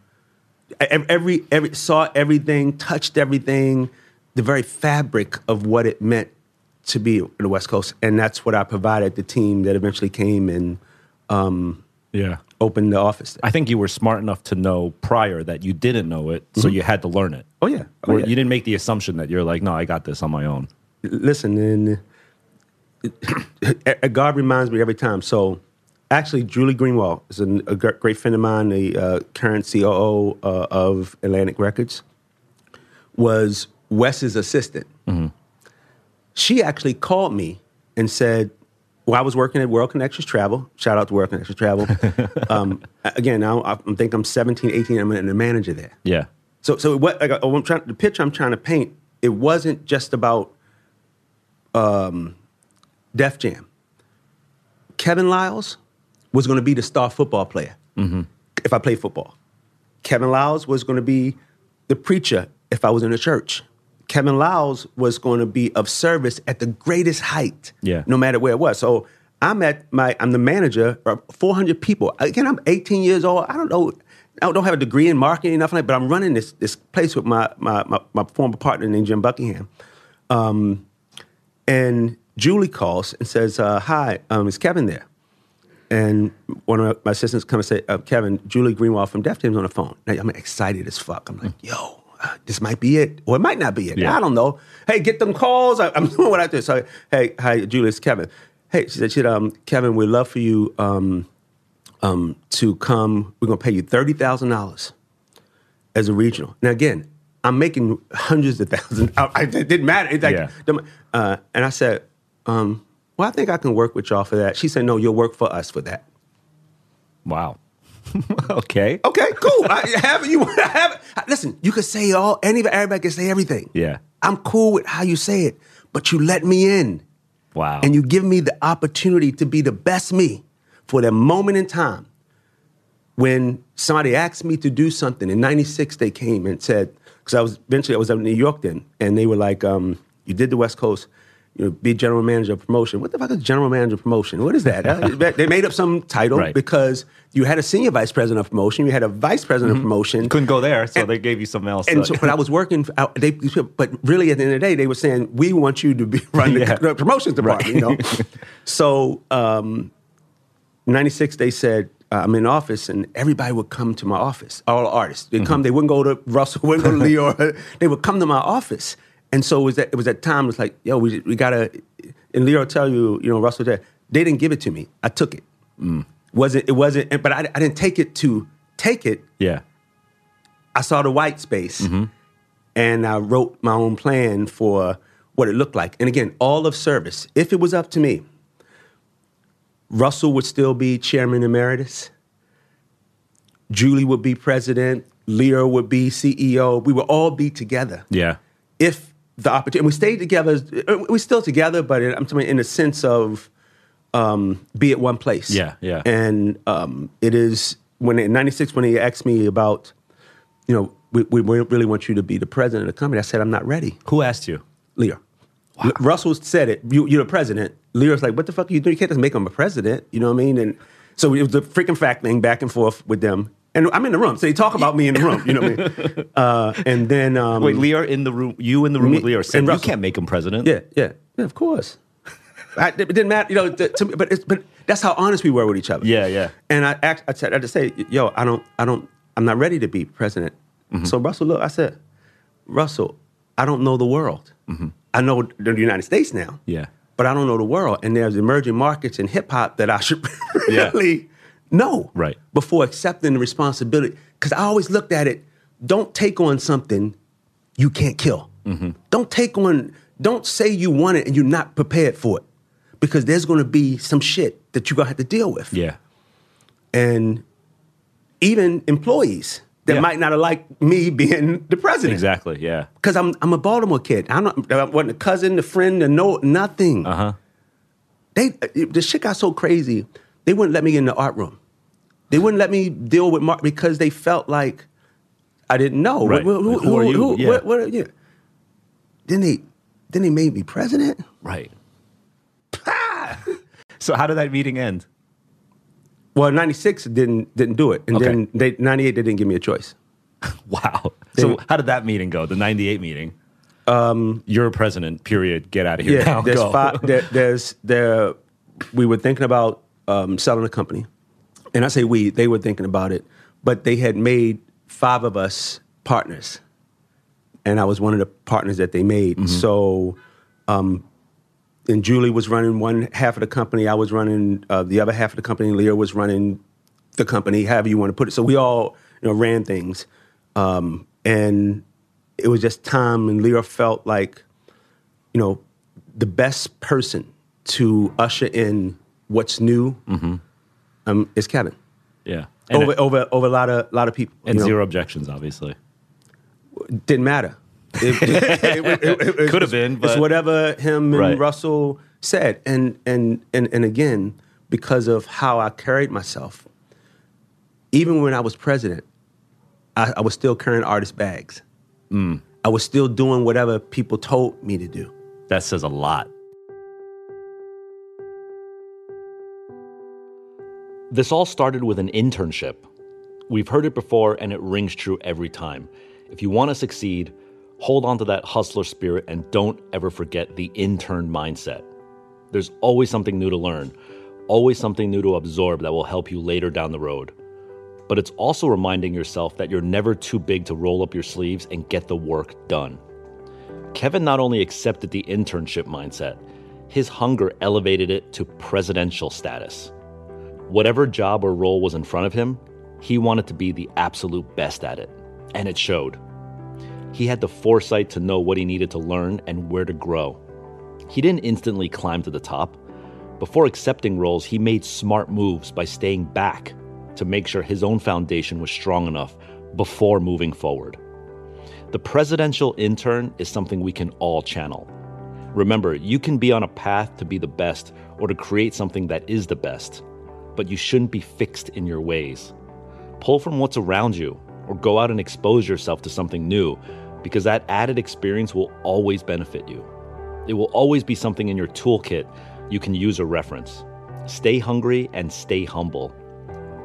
Every, every every saw everything, touched everything, the very fabric of what it meant to be on the West Coast, and that's what I provided the team that eventually came and um, yeah. opened the office. There. I think you were smart enough to know prior that you didn't know it, so you had to learn it. oh yeah, oh, Or yeah. you didn't make the assumption that you're like, no, I got this on my own. listen, and uh, God reminds me every time. So, actually, Julie Greenwald is an, a gr- great friend of mine, the uh, current COO uh, of Atlantic Records, was Wes's assistant. She actually called me and said, well, I was working at World Connections Travel. Shout out to World Connections Travel. um, again, I, I think I'm 17, 18, I'm a manager there. Yeah. So, so what? Like, uh, I'm trying, the picture I'm trying to paint, it wasn't just about um, Def Jam. Kevin Liles was going to be the star football player if I played football. Kevin Liles was going to be the preacher if I was in a church. Kevin Liles was going to be of service at the greatest height, Yeah. no matter where it was. So I'm at my, I'm the manager of 400 people. Again, I'm 18 years old. I don't know, I don't have a degree in marketing, nothing like. But I'm running this this place with my my my, my former partner named Jim Buckingham. Um, and Julie calls and says, uh, "Hi, um, is Kevin there?" And one of my assistants come and say, uh, "Kevin, Julie Greenwald from Def Jam's on the phone." Now, I'm excited as fuck. I'm like, "Yo, this might be it, or it might not be it. Yeah. I don't know. Hey, get them calls. I, I'm doing what I do." So, hey, hi, Julie, it's Kevin. Hey, she said, she said um, "Kevin, we'd love for you um, um, to come. We're gonna pay you thirty thousand dollars as a regional." Now, again, I'm making hundreds of thousands. I, I- it didn't matter. It's like, Yeah. the- uh, and I said, um, "Well, I think I can work with y'all for that." She said, "No, you'll work for us for that." Wow. okay. Okay, cool. I have you have. Listen, you can say all anybody everybody can say everything. Yeah. I'm cool with how you say it, but you let me in Wow. and you give me the opportunity to be the best me for the moment in time when somebody asked me to do something in 96 they came and said because i was eventually i was up in new york then and they were like um, you did the west coast you know, be general manager of promotion. What the fuck is general manager of promotion? What is that? They made up some title Right. because you had a senior vice president of promotion, you had a vice president of promotion, Couldn't go there, so And- they gave you something else. and so, but I was working. Out, they, but really, at the end of the day, they were saying we want you to be run the, Yeah. the promotions department. You know, so um, '96 they said uh, I'm in office, and everybody would come to my office. All artists, they come. They wouldn't go to Russell, wouldn't go to Lyor. they would come to my office, and so it was that it was that time. It's like, yo, we we gotta. And Lyor tell you, you know, Russell, that they didn't give it to me. I took it. Mm. wasn't It wasn't. But I, I didn't take it to take it. Yeah. I saw the white space mm-hmm. and I wrote my own plan for what it looked like. And again, all of service. If it was up to me, Russell would still be chairman emeritus. Julie would be president. Lyor would be CEO. We would all be together. Yeah. If the opportunity, And we stayed together, we're still together, but I'm talking in a sense of um, be at one place. Yeah, yeah. And um, it is when in '96 when he asked me about, you know, we, we really want you to be the president of the company. I said I'm not ready. Who asked you? Lyor. L- Russell said it. You, you're the president. Lyor's like, what the fuck are you doing? You can't just make him a president. You know what I mean? And so it was the freaking fact thing back and forth with them. And I'm in the room, so they talk about me in the room. You know what I mean? Uh, and then um, Wait, Lyor in the room. You in the room Me- with Lyor said and you can't make him president. Yeah, yeah, yeah. Of course. I, it didn't matter, you know. To, to me, but it's, but that's how honest we were with each other. Yeah, yeah. And I act, I said, I just say, yo, I don't, I don't, I'm not ready to be president. Mm-hmm. So Russell, look, I said, Russell, I don't know the world. I know the United States now. Mm-hmm. Yeah. But I don't know the world, and there's emerging markets in hip hop that I should Yeah. Know Right. before accepting the responsibility. Because I always looked at it: don't take on something you can't kill. Mm-hmm. Don't take on. Don't say you want it and you're not prepared for it, because there's going to be some shit that you're gonna have to deal with. Yeah. And even employees that Yeah. might not have liked me being the president. Exactly. Yeah. Because I'm I'm a Baltimore kid. I'm not. I wasn't a cousin, a friend, a no nothing. Uh huh. They the shit got so crazy. They wouldn't let me in the art room. They wouldn't let me deal with Mark because they felt like I didn't know. Right. Who, Who are you? Yeah. what- what- yeah. Then they then they made me president. Right. so how did that meeting end? Well, '96 didn't didn't do it, and Okay. then they '98 they didn't give me a choice. Wow. So how did that meeting go? The '98 meeting. Um, You're a president. Period. Get out of here Yeah, now. there's five. There, there's there. We were thinking about um, selling a company, and I say we. They were thinking about it, but they had made five of us partners, and I was one of the partners that they made. Mm-hmm. So, um, and Julie was running one half of the company. I was running uh, the other half of the company. Lyor was running the company, however you want to put it. So we all, you know, ran things, um, and it was just time. And Lyor felt like you know, the best person to usher in what's new um, is Kevin. yeah. And, Over, over, over a lot of, lot of people. and you know. zero objections, obviously. Didn't matter. It, it- it- it- it- Could have been, It's whatever him and Right. Russell said. And, and, and, and again, because of how I carried myself, even when I was president, I, I was still carrying artist bags. Mm. I was still doing whatever people told me to do. That says a lot. This all started with an internship. We've heard it before, and it rings true every time. If you want to succeed, hold on to that hustler spirit and don't ever forget the intern mindset. There's always something new to learn, always something new to absorb that will help you later down the road. But it's also reminding yourself that you're never too big to roll up your sleeves and get the work done. Kevin not only accepted the internship mindset, his hunger elevated it to presidential status. Whatever job or role was in front of him, he wanted to be the absolute best at it. And it showed. He had the foresight to know what he needed to learn and where to grow. He didn't instantly climb to the top. Before accepting roles, he made smart moves by staying back to make sure his own foundation was strong enough before moving forward. The presidential intern is something we can all channel. Remember, you can be on a path to be the best or to create something that is the best, but you shouldn't be fixed in your ways. Pull from what's around you or go out and expose yourself to something new because that added experience will always benefit you. It will always be something in your toolkit you can use or reference. Stay hungry and stay humble.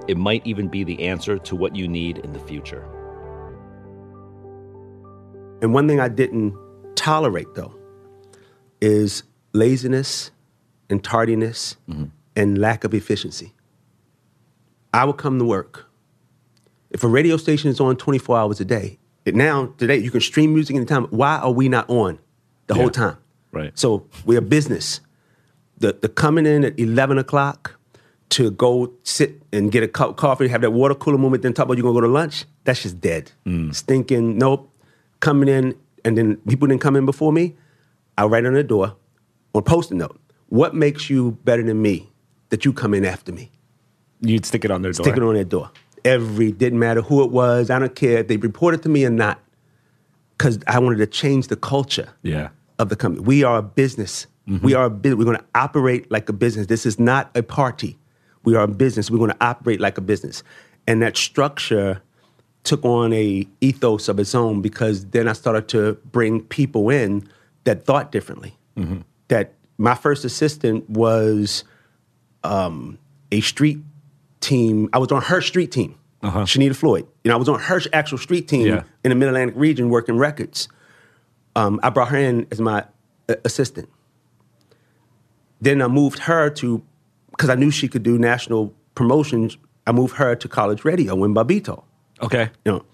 It might even be the answer to what you need in the future. And one thing I didn't tolerate, though, is laziness and tardiness mm-hmm. and lack of efficiency. I would come to work. If a radio station is on 24 hours a day, it, now today you can stream music anytime. Why are we not on the Yeah. whole time? Right. So we're a business. The the coming in at 11 o'clock to go sit and get a cup of coffee, have that water cooler moment, then talk about you're gonna go to lunch. That's just dead. Mm. Stinking. Nope. Coming in and then people didn't come in before me. I write on the door or post a note. What makes you better than me that you come in after me? You'd stick it on their door. Stick it on their door. Every didn't matter who it was. I don't care if they reported to me or not, because I wanted to change the culture Yeah. of the company. We are a business. We are a business. We're going to operate like a business. This is not a party. We are a business. We're going to operate like a business, and that structure took on a ethos of its own because then I started to bring people in that thought differently. That my first assistant was um, a street team. I was on her street team, Uh-huh. Shanita Floyd. You know, I was on her actual street team Yeah. in the Mid Atlantic region working records. Um, I brought her in as my uh, assistant. Then I moved her to, because I knew she could do national promotions. I moved her to college radio in Babito Okay. you know.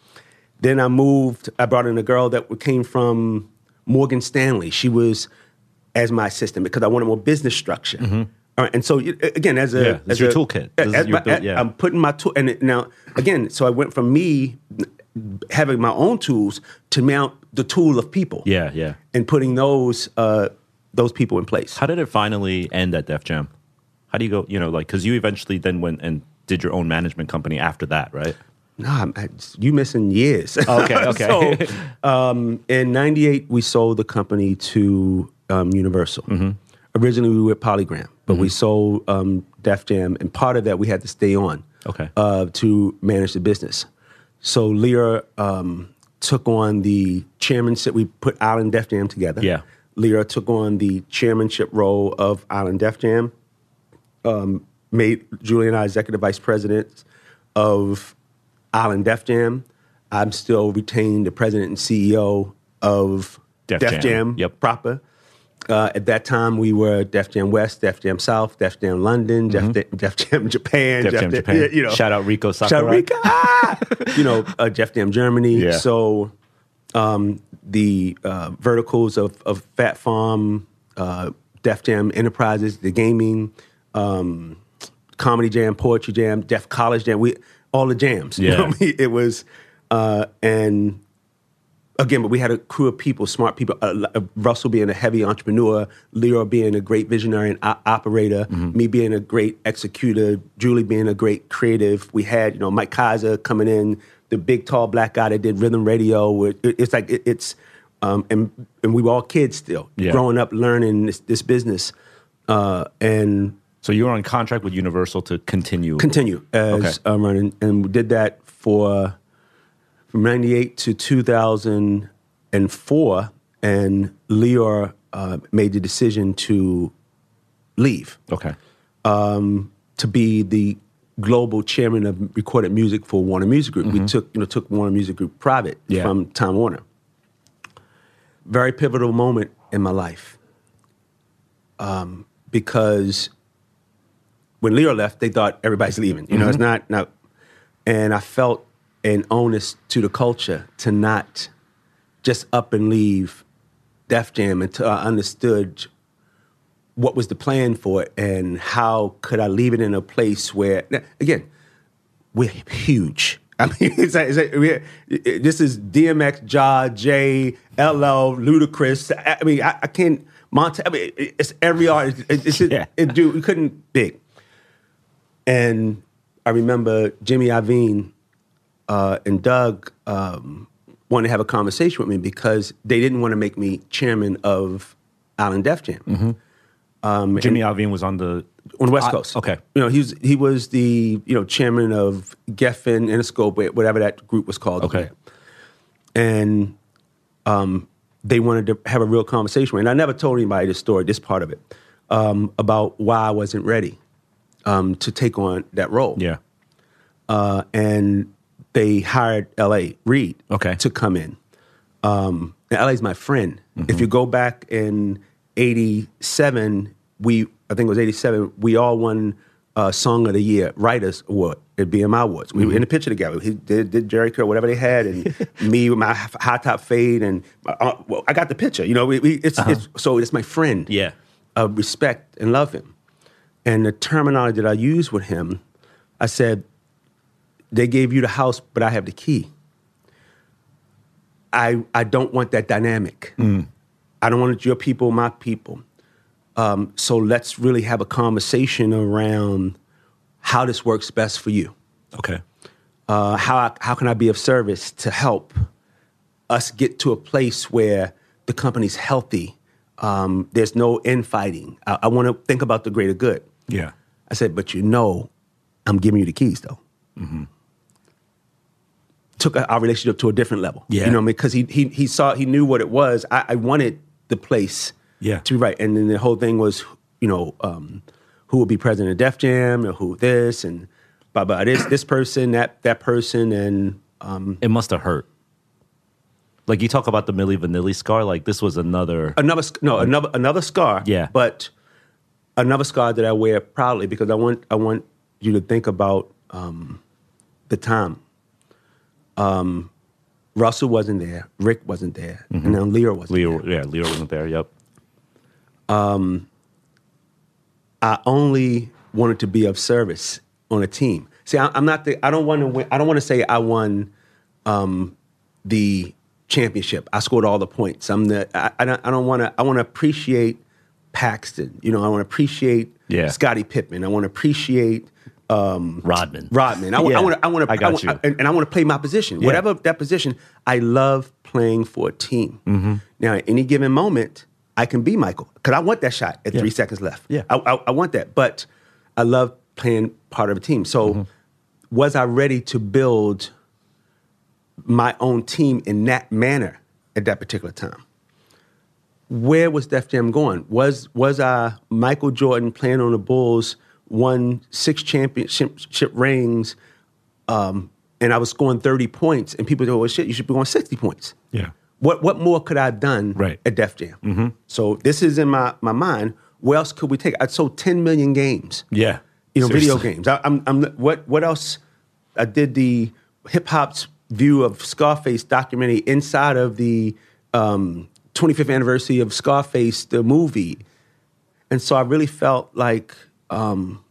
Then I moved. I brought in a girl that came from Morgan Stanley. She was as my assistant because I wanted more business structure. All right, and so again, as a. Yeah, as your a- toolkit. As your my- build- yeah. I'm putting my tool, and it, now again, so I went from me having my own tools to mount the tool of people. Yeah, yeah. and putting those uh, those people in place. How did it finally end at Def Jam? How do you go, you know, like, because you eventually then went and did your own management company after that, right? No, I'm, I, you missing years. Okay, okay. so, um, in '98, we sold the company to um, Universal. Mm-hmm. Originally, we were Polygram, but we sold um, Def Jam, and part of that we had to stay on Okay. uh, to manage the business. So Lyor um, took on the chairmanship. We put Island Def Jam together. Yeah. Lyor took on the chairmanship role of Island Def Jam made Julie and I executive vice presidents of Island Def Jam. I'm still retained the president and CEO of Def Def, Jam. Jam, Yep. proper. Uh, at that time, we were Def Jam West, Def Jam South, Def Jam London, Def, Def Jam Mm-hmm. Japan, Def Jam Japan. yeah, you know, Shout out Rico Shout Sakurai. out Rico, ah! you know, uh, Def Jam Germany. Yeah. So um, the uh, verticals of, of Phat Farm, uh, Def Jam Enterprises, the gaming, um, Comedy Jam, Poetry Jam, Def College Jam, we all the jams. You Yeah. know what I mean? It was, uh, and again, but we had a crew of people, smart people. Uh, uh, Russell being a heavy entrepreneur, Lyor being a great visionary and o- operator, me being a great executor, Julie being a great creative. We had, you know, Mike Kyser coming in, the big tall black guy that did rhythm radio. It- it- It's like it, it's, um, and and we were all kids still, Yeah. growing up learning this, this business, uh, and So you were on contract with Universal to continue. continue as Okay. uh, running, and we did that for from '98 to 2004. And Lyor uh, made the decision to leave okay. to be the global chairman of recorded music for Warner Music Group. We took you know took Warner Music Group private Yeah. from Time Warner. Very pivotal moment in my life um, because when Lyor left, they thought everybody's leaving. You know, it's not not, and I felt an onus to the culture to not just up and leave Def Jam until I understood what was the plan for it and how could I leave it in a place where, again, we're huge. I mean, it's like, it's like we're, this is DMX, Ja, J, LL, Ludacris. I I mean, I, I can't, Monte, I mean, it- it's every artist. It, it's Yeah. it, dude, we couldn't big. And I remember Jimmy Iovine uh, and Doug um, wanted to have a conversation with me because they didn't want to make me chairman of Island Def Jam Jimmy Iovine was on the on the West I- Coast. okay. you know he was he was the you know chairman of Geffen, Interscope, whatever that group was called. Okay. and um, they wanted to have a real conversation. And I never told anybody this story, this part of it, um, about why I wasn't ready um, to take on that role. Yeah. uh, and they hired L.A. Reid Okay. to come in. Um, and L.A.'s my friend. If you go back in '87, we I think it was '87, we all won uh, Song of the Year Writers Award at BMI Awards. We were in the picture together. He did, did Jheri curl, whatever they had, and me with my high top fade, and uh, well, I got the picture. You know, we, we, it's, it's so it's my friend. Yeah. uh, respect and love him. And the terminology that I used with him, I said, they gave you the house, but I have the key. I, I don't want that dynamic. I don't want your people, my people. Um, so let's really have a conversation around how this works best for you. Okay. Uh, how, how can I be of service to help us get to a place where the company's healthy? Um, there's no infighting. I, I want to think about the greater good. Yeah. I said, but you know, I'm giving you the keys though. Mm-hmm. Took our relationship to a different level. Yeah. You know, because he, he he saw he knew what it was. I, I wanted the place Yeah. to be right, and then the whole thing was, you know, um, who would be president of Def Jam, or who this, and blah blah this this person, that that person, and um, It must have hurt. Like you talk about the Milli Vanilli scar, like this was another. another no another another scar. Yeah. but another scar that I wear proudly because I want I want you to think about um, the time. Um, Russell wasn't there, Rick wasn't there, and now Lyor wasn't Lyor, there. yeah, Lyor wasn't there. Yep. Um, I only wanted to be of service on a team. See, I, I'm not the. I don't want to win. I don't want to say I won um, the championship. I scored all the points. I'm the. I, I don't. I don't want to. I want to appreciate Paxson. You know, I want to appreciate Yeah. Scottie Pippen. I want to appreciate Rodman. Rodman. I, Yeah, I want to. I want to. I got you. and, and I want to play my position, whatever that position. I love playing for a team. Mm-hmm. Now, at any given moment, I can be Michael because I want that shot at Yeah. three seconds left. Yeah. I, I, I want that, but I love playing part of a team. So, Mm-hmm. was I ready to build my own team in that manner at that particular time? Where was Def Jam going? Was was I Michael Jordan playing on the Bulls, won six championship rings, um, and I was scoring thirty points, and people go, "Well, shit, you should be going sixty points." Yeah. What what more could I have done Right. at Def Jam? So this is in my, my mind. What else could we take? I sold ten million games. Yeah. You know, video games. I, I'm, I'm what what else? I did the hip hop's view of Scarface documentary inside of the um, 25th anniversary of Scarface, the movie, and so I really felt like um,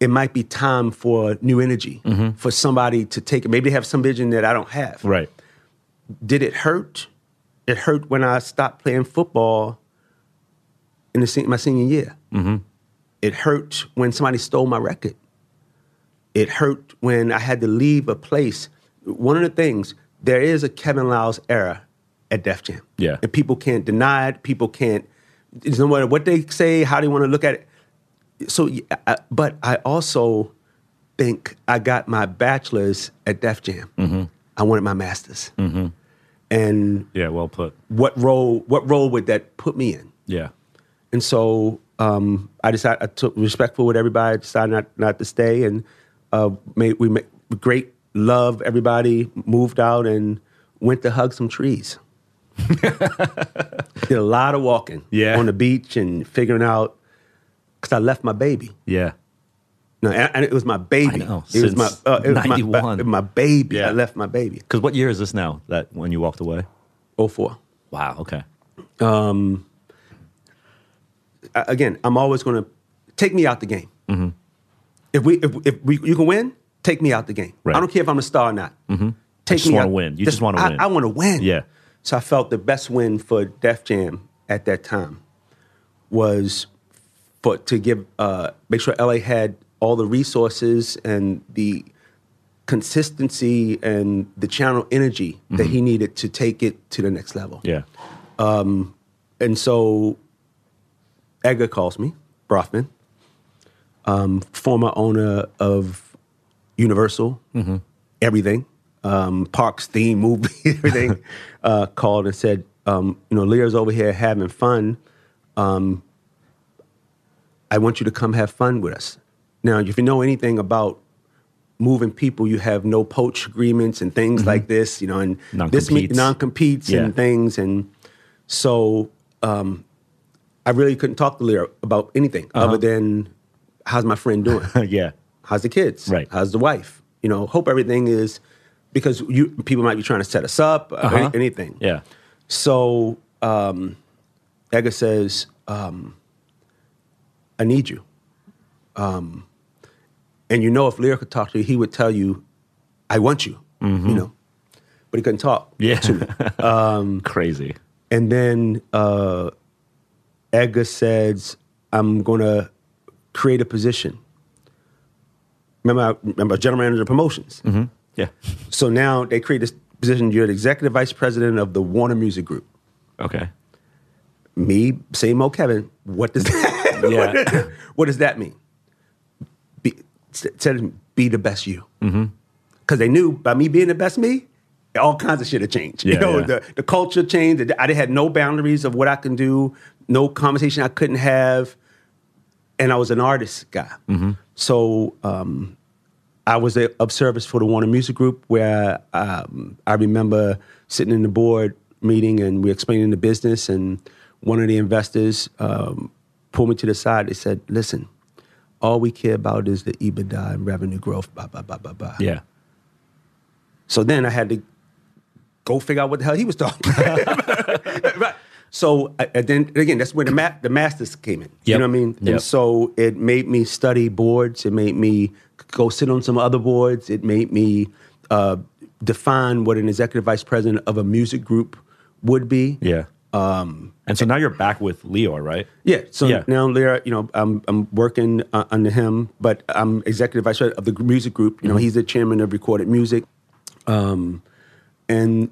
it might be time for new energy for somebody to take it. Maybe they have some vision that I don't have Right. did it hurt? It hurt when I stopped playing football in the my senior year. Mm-hmm. It hurt when somebody stole my record. It hurt when I had to leave a place. One of the things there is a Kevin Liles era at Def Jam. Yeah. and people can't deny it. People can't. It's no matter what they say, how they want to look at it. So, but I also think I got my bachelor's at Def Jam. Mm-hmm. I wanted my master's. And Yeah. Well put. what role? What role would that put me in? Yeah. And so um, I decided I took respectful with everybody. I decided not not to stay, and uh, made we made great love. Everybody moved out and went to hug some trees. Did a lot of walking Yeah. on the beach and figuring out because I left my baby. Yeah. No, and, and it was my baby. I know, it was my since uh, it was my, 91. my baby. Yeah. I left my baby. Because what year is this now? That when you walked away? Oh four. Wow. Okay. I- again, I'm always going to take me out the game. Mm-hmm. If we, if, if we, you can win, take me out the game. Right. I don't care if I'm a star or not. Mm-hmm. Take just me wanna out. win. You just wanna I- win. I, want to win. Yeah. So I felt the best win for Def Jam at that time was for to give uh, make sure LA had all the resources and the consistency and the channel energy that he needed to take it to the next level. Yeah. And so Edgar calls me, Bronfman, um, former owner of Universal, everything, um, parks, theme, movie, everything, uh, called and said, um, you know, Lyor's over here having fun. Um, I want you to come have fun with us. Now, if you know anything about moving people, you have no poach agreements and things like this, you know, and this me- Non-competes. non-competes Yeah. and things. And so um, I really couldn't talk to Lyor about anything other than how's my friend doing? yeah. How's the kids? Right. How's the wife? You know, hope everything is because you people might be trying to set us up, or Uh-huh. any- anything. Yeah. So um, Edgar says, um, "I need you." Um, and you know, if Lyor could talk to you, he would tell you, "I want you." You know, but he couldn't talk Mm-hmm. Yeah. to me. Crazy. And then uh, Edgar says, "I'm going to create a position." Remember, I, remember, general manager of promotions. Yeah. So now they create this position. You're the executive vice president of the Warner Music Group. Okay. Me, same old Kevin. What does that? Yeah. what, does that mean? Be, said be the best you. Because Mm-hmm. they knew by me being the best me, all kinds of shit had changed. you know, yeah. the the culture changed. I had no boundaries of what I can do. No conversation I couldn't have. And I was an artist guy. Mm-hmm. So um, I was a, of service for the Warner Music Group, where um, I remember sitting in the board meeting and we explaining the business, and one of the investors um, pulled me to the side. They said, "Listen, all we care about is the EBITDA and revenue growth." Blah blah blah blah blah. Yeah. So then I had to go figure out what the hell he was talking about. right. So I- then again, that's where the ma- the masters came in. You know what I mean? Yep. And so it made me study boards. It made me go sit on some other boards. It made me uh, define what an executive vice president of a music group would be. Yeah. Um, and so now you're back with Lyor, right? Yeah. So Yeah. now, Lyor, you know, I'm I'm working uh, under him, but I'm executive vice president of the music group. Mm-hmm. You know, he's the chairman of Recorded Music. Um, and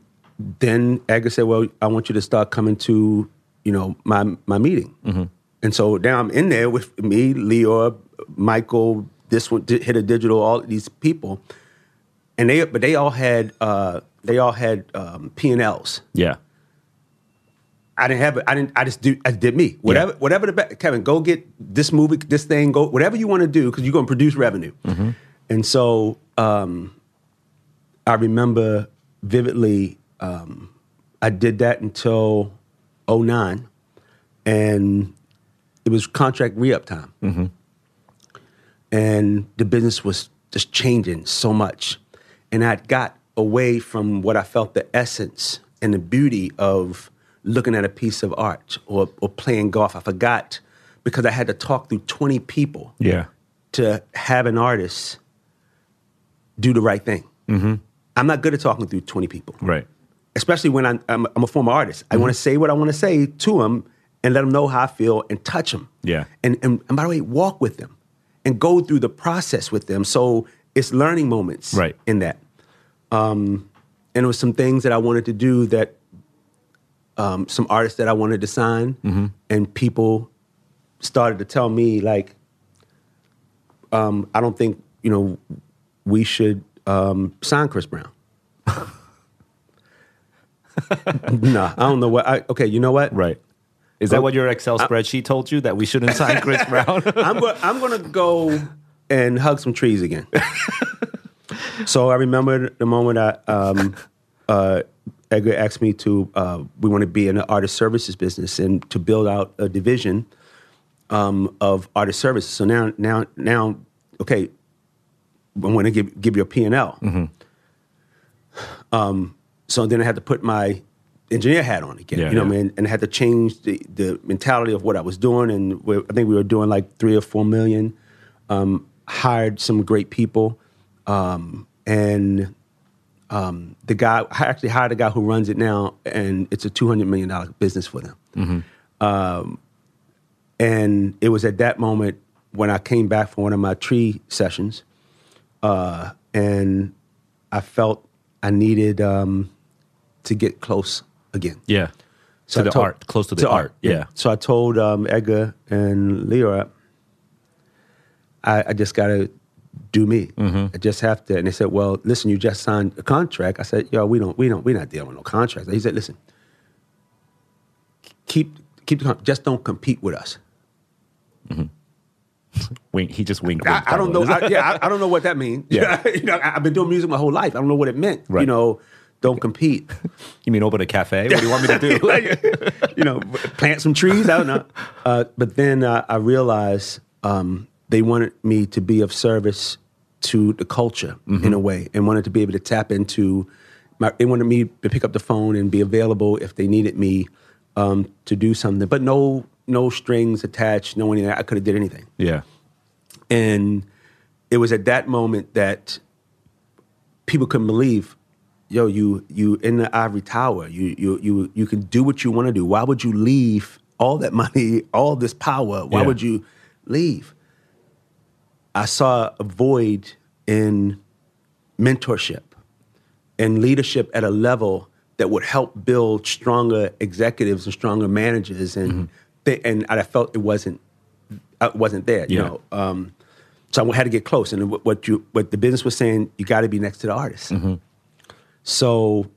then Edgar said, "Well, I want you to start coming to, you know, my my meeting." Mm-hmm. And so now I'm in there with me, Lyor, Michael, this one, hit a digital, all these people, and they but they all had uh, they all had um, P and Ls. Yeah. I didn't have it. I didn't. I just do. I did me. Whatever. Whatever the be- Kevin, go get this movie, this thing. Go whatever you want to do because you're going to produce revenue. And so um, I remember vividly. Um, I did that until 09. and it was contract re-up time, and the business was just changing so much, and I'd got away from what I felt the essence and the beauty of looking at a piece of art or, or playing golf. I forgot because I had to talk through 20 people Yeah. to have an artist do the right thing. Mm-hmm. I'm not good at talking through 20 people, Right. especially when I'm, I'm, I'm a former artist. I want to say what I want to say to them and let them know how I feel and touch them. Yeah. And, and, and by the way, walk with them and go through the process with them. So it's learning moments Right. in that. Um, and it was some things that I wanted to do that um, some artists that I wanted to sign, and people started to tell me like, um, I don't think you know we should um, sign Chris Brown. nah, I don't know what. I, okay, you know what? Right. Is that what your Excel spreadsheet told you that we shouldn't sign Chris Brown? I'm go- I'm gonna go and hug some trees again. so I remember the moment I um, uh, Edgar asked me to. Uh, we want to be in the artist services business and to build out a division um, of artist services. So now, now, now, okay, I want to give give you a P and L. Um, so then I had to put my engineer hat on again. Yeah, you know what. I mean? And I had to change the, the mentality of what I was doing. And I think we were doing like three or four million. Um, hired some great people, um, and um, the guy I actually hired a guy who runs it now, and it's a two hundred million dollar business for them. Um, and it was at that moment when I came back from one of my tree sessions, uh, and I felt I needed um, to get close again. yeah. So to I the told- art, close to the art. Yeah. So I told um, Edgar and Lyor, I, I just got to do me. Mm-hmm. I just have to. And they said, "Well, listen, you just signed a contract." I said, "Yo, we don't, we don't, we're not dealing with no contracts." He said, "Listen, keep, keep just don't compete with us." Wink, he just winked. I, I don't know. I, yeah, I, I don't know what that means. Yeah. you know, I, I've been doing music my whole life. I don't know what it meant. Right. You know, don't compete. you mean open a cafe? What do you want me to do? like, you know, plant some trees. I don't know. Uh, but then uh, I realized um, they wanted me to be of service to the culture in a way and wanted to be able to tap into my, they wanted me to pick up the phone and be available if they needed me um, to do something. But no no strings attached no anything. I could have did anything. Yeah. and it was at that moment that people couldn't believe yo you you in the ivory tower. You you you you can do what you want to do. Why would you leave all that money all this power? Why Yeah. would you leave i saw a void in mentorship and leadership at a level that would help build stronger executives and stronger managers and mm-hmm. they, and I felt it wasn't it wasn't there you Yeah. know um, so I had to get close. And what- you what the business was saying you got to be next to the artist. Mm-hmm. So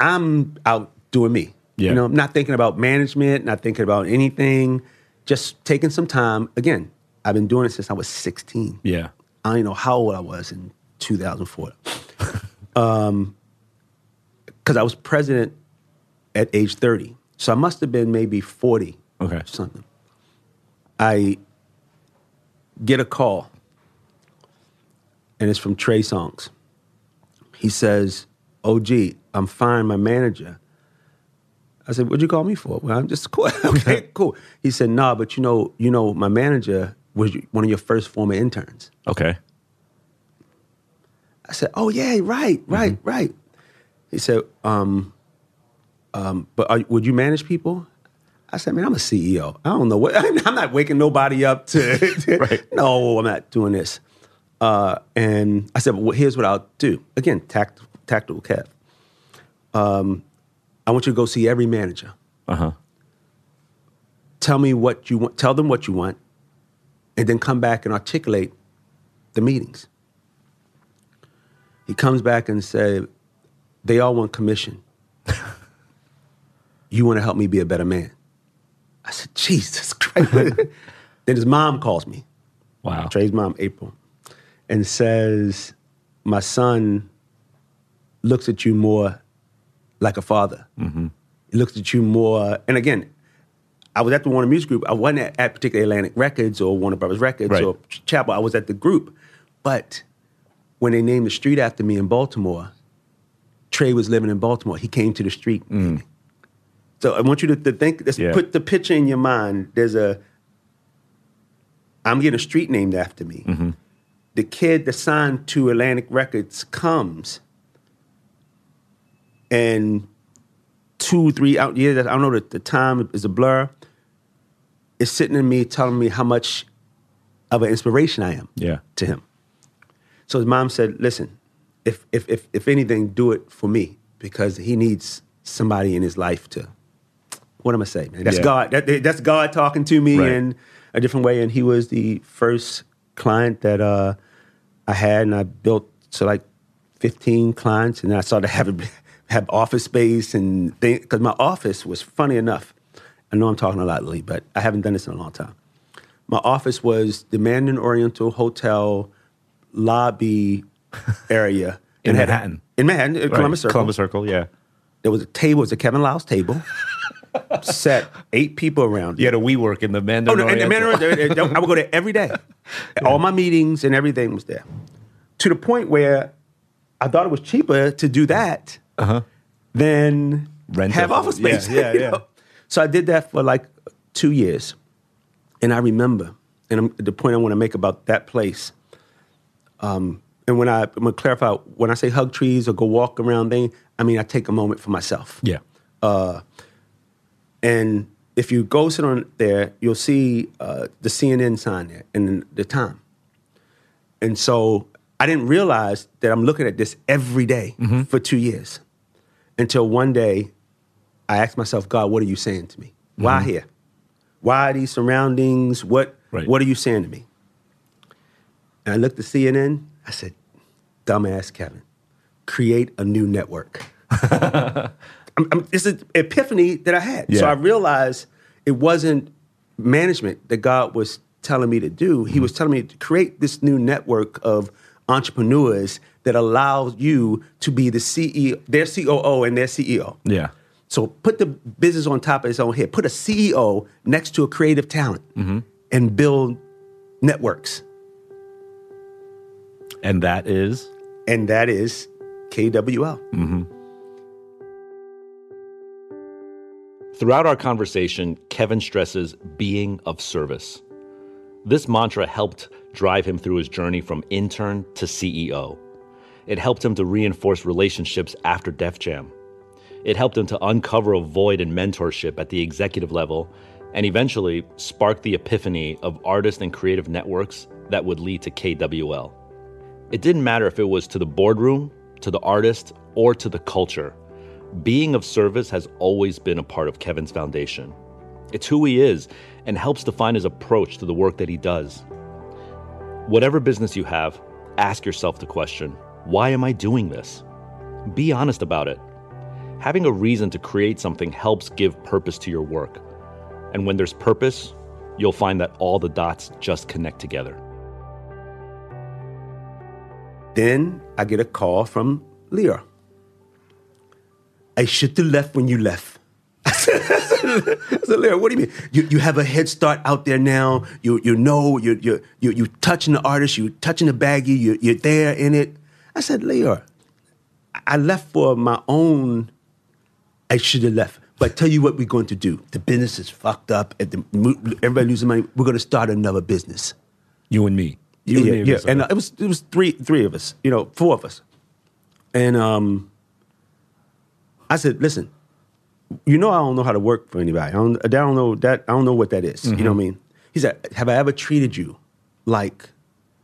I'm out doing me. Yeah. you know not thinking about management not thinking about anything just taking some time again I've been doing it since I was 16 Yeah. I don't even know how old I was in 2004. um, because I was president at age 30. So I must have been maybe 40 Okay. or something. I get a call, and it's from Trey Songz. He says, OG, I'm firing my manager. I said, "What'd you call me for?" Well, I'm just cool. okay, cool. He said, "Nah, but you know, you know, my manager was one of your first former interns." Okay. I said, "Oh yeah, right, right, right." He said, um, um, "But are, would you manage people?" I said, "Man, I'm a CEO. I don't know what. I'm not waking nobody up to. to- Right. No, I'm not doing this." Uh, and I said, "Well, here's what I'll do. Again, tact, tactical Kev. Um, I want you to go see every manager. Uh huh. Tell me what you want. Tell them what you want, and then come back and articulate the meetings." He comes back and said, "They all want commission. you want to help me be a better man." I said, "Jesus Christ!" then his mom calls me. Wow. Trey's mom, April, and says, My son looks at you more like a father. Mm-hmm. He looks at you more, and again, I was at the Warner Music Group. I wasn't at, at particular Atlantic Records or Warner Brothers Records Right. or Chappell. I was at the group. But when they named the street after me in Baltimore, Trey was living in Baltimore. He came to the street. Mm. So I want you to, to think, Yeah. put the picture in your mind. There's a, I'm getting a street named after me. Mm-hmm. The kid that signed to Atlantic Records comes, and two, three out years, I don't know that the time is a blur. It's sitting in me telling me how much of an inspiration I am Yeah. to him. So his mom said, "Listen, if if if if anything, do it for me because he needs somebody in his life to." What am I saying, man? That's Yeah. God. That, that's God talking to me Right. in a different way. And he was the first client that uh, I had, and I built to like fifteen clients, and I started having have office space and things because my office was funny enough. I know I'm talking a lot, Lee, but I haven't done this in a long time. My office was the Mandarin Oriental Hotel lobby area In and had- Manhattan. in Manhattan, uh, in Right. Columbus Circle. Columbus Circle. Yeah. There was a table, it was a Kevin Liles table. set eight people around. You had a WeWork in the Oh, Mandarin. no, and the Oriental. Mandarin, uh, uh, I would go there every day. All my meetings and everything was there. To the point where I thought it was cheaper to do that than Rent have a- office space. yeah, yeah, yeah. know? So I did that for like two years. And I remember, and I'm, the point I want to make about that place, um, and when I, I'm going to clarify, when I say hug trees or go walk around thing, I mean, I take a moment for myself. Yeah. And if you go sit on there, you'll see uh, the CNN sign there and the time. And so I didn't realize that I'm looking at this every day for two years until one day I asked myself, God, what are you saying to me? Why mm-hmm. here? Why these surroundings? What, Right. what are you saying to me? And I looked at CNN. I said, dumbass Kevin, create a new network. I'm, I'm, it's an epiphany that I had. So I realized it wasn't management that God was telling me to do. He mm-hmm. was telling me to create this new network of entrepreneurs that allows you to be the CEO, their COO and their CEO. Yeah. So put the business on top of its own head. Put a CEO next to a creative talent mm-hmm. and build networks, And that is and that is KWL. Mm-hmm. Throughout our conversation, Kevin stresses being of service. This mantra helped drive him through his journey from intern to CEO. It helped him to reinforce relationships after Def Jam. It helped him to uncover a void in mentorship at the executive level and eventually spark the epiphany of artist and creative networks that would lead to KWL. It didn't matter if it was to the boardroom, to the artist, or to the culture. Being of service has always been a part of Kevin's foundation. It's who he is and helps define his approach to the work that he does. Whatever business you have, ask yourself the question why am I doing this? Be honest about it. Having a reason to create something helps give purpose to your work. And when there's purpose, you'll find that all the dots just connect together. Then I get a call from Lyor. I should have left when you left. I said, Lyor, what do you mean? You, you have a head start out there now. You, you know, you, you, you, you touching the artist, you're touching the baggie, you, you're there in it. I said, Lyor, I left for my own, I should have left. But tell you what we're going to do. The business is fucked up. At the, everybody losing money. We're going to start another business. you and me. You yeah, and me. yeah. And uh, it was it was three three of us, you know, four of us. And um, I said, listen, you know, I don't know how to work for anybody. I don't, I don't know that. I don't know what that is. You know what I mean? He said, have I ever treated you like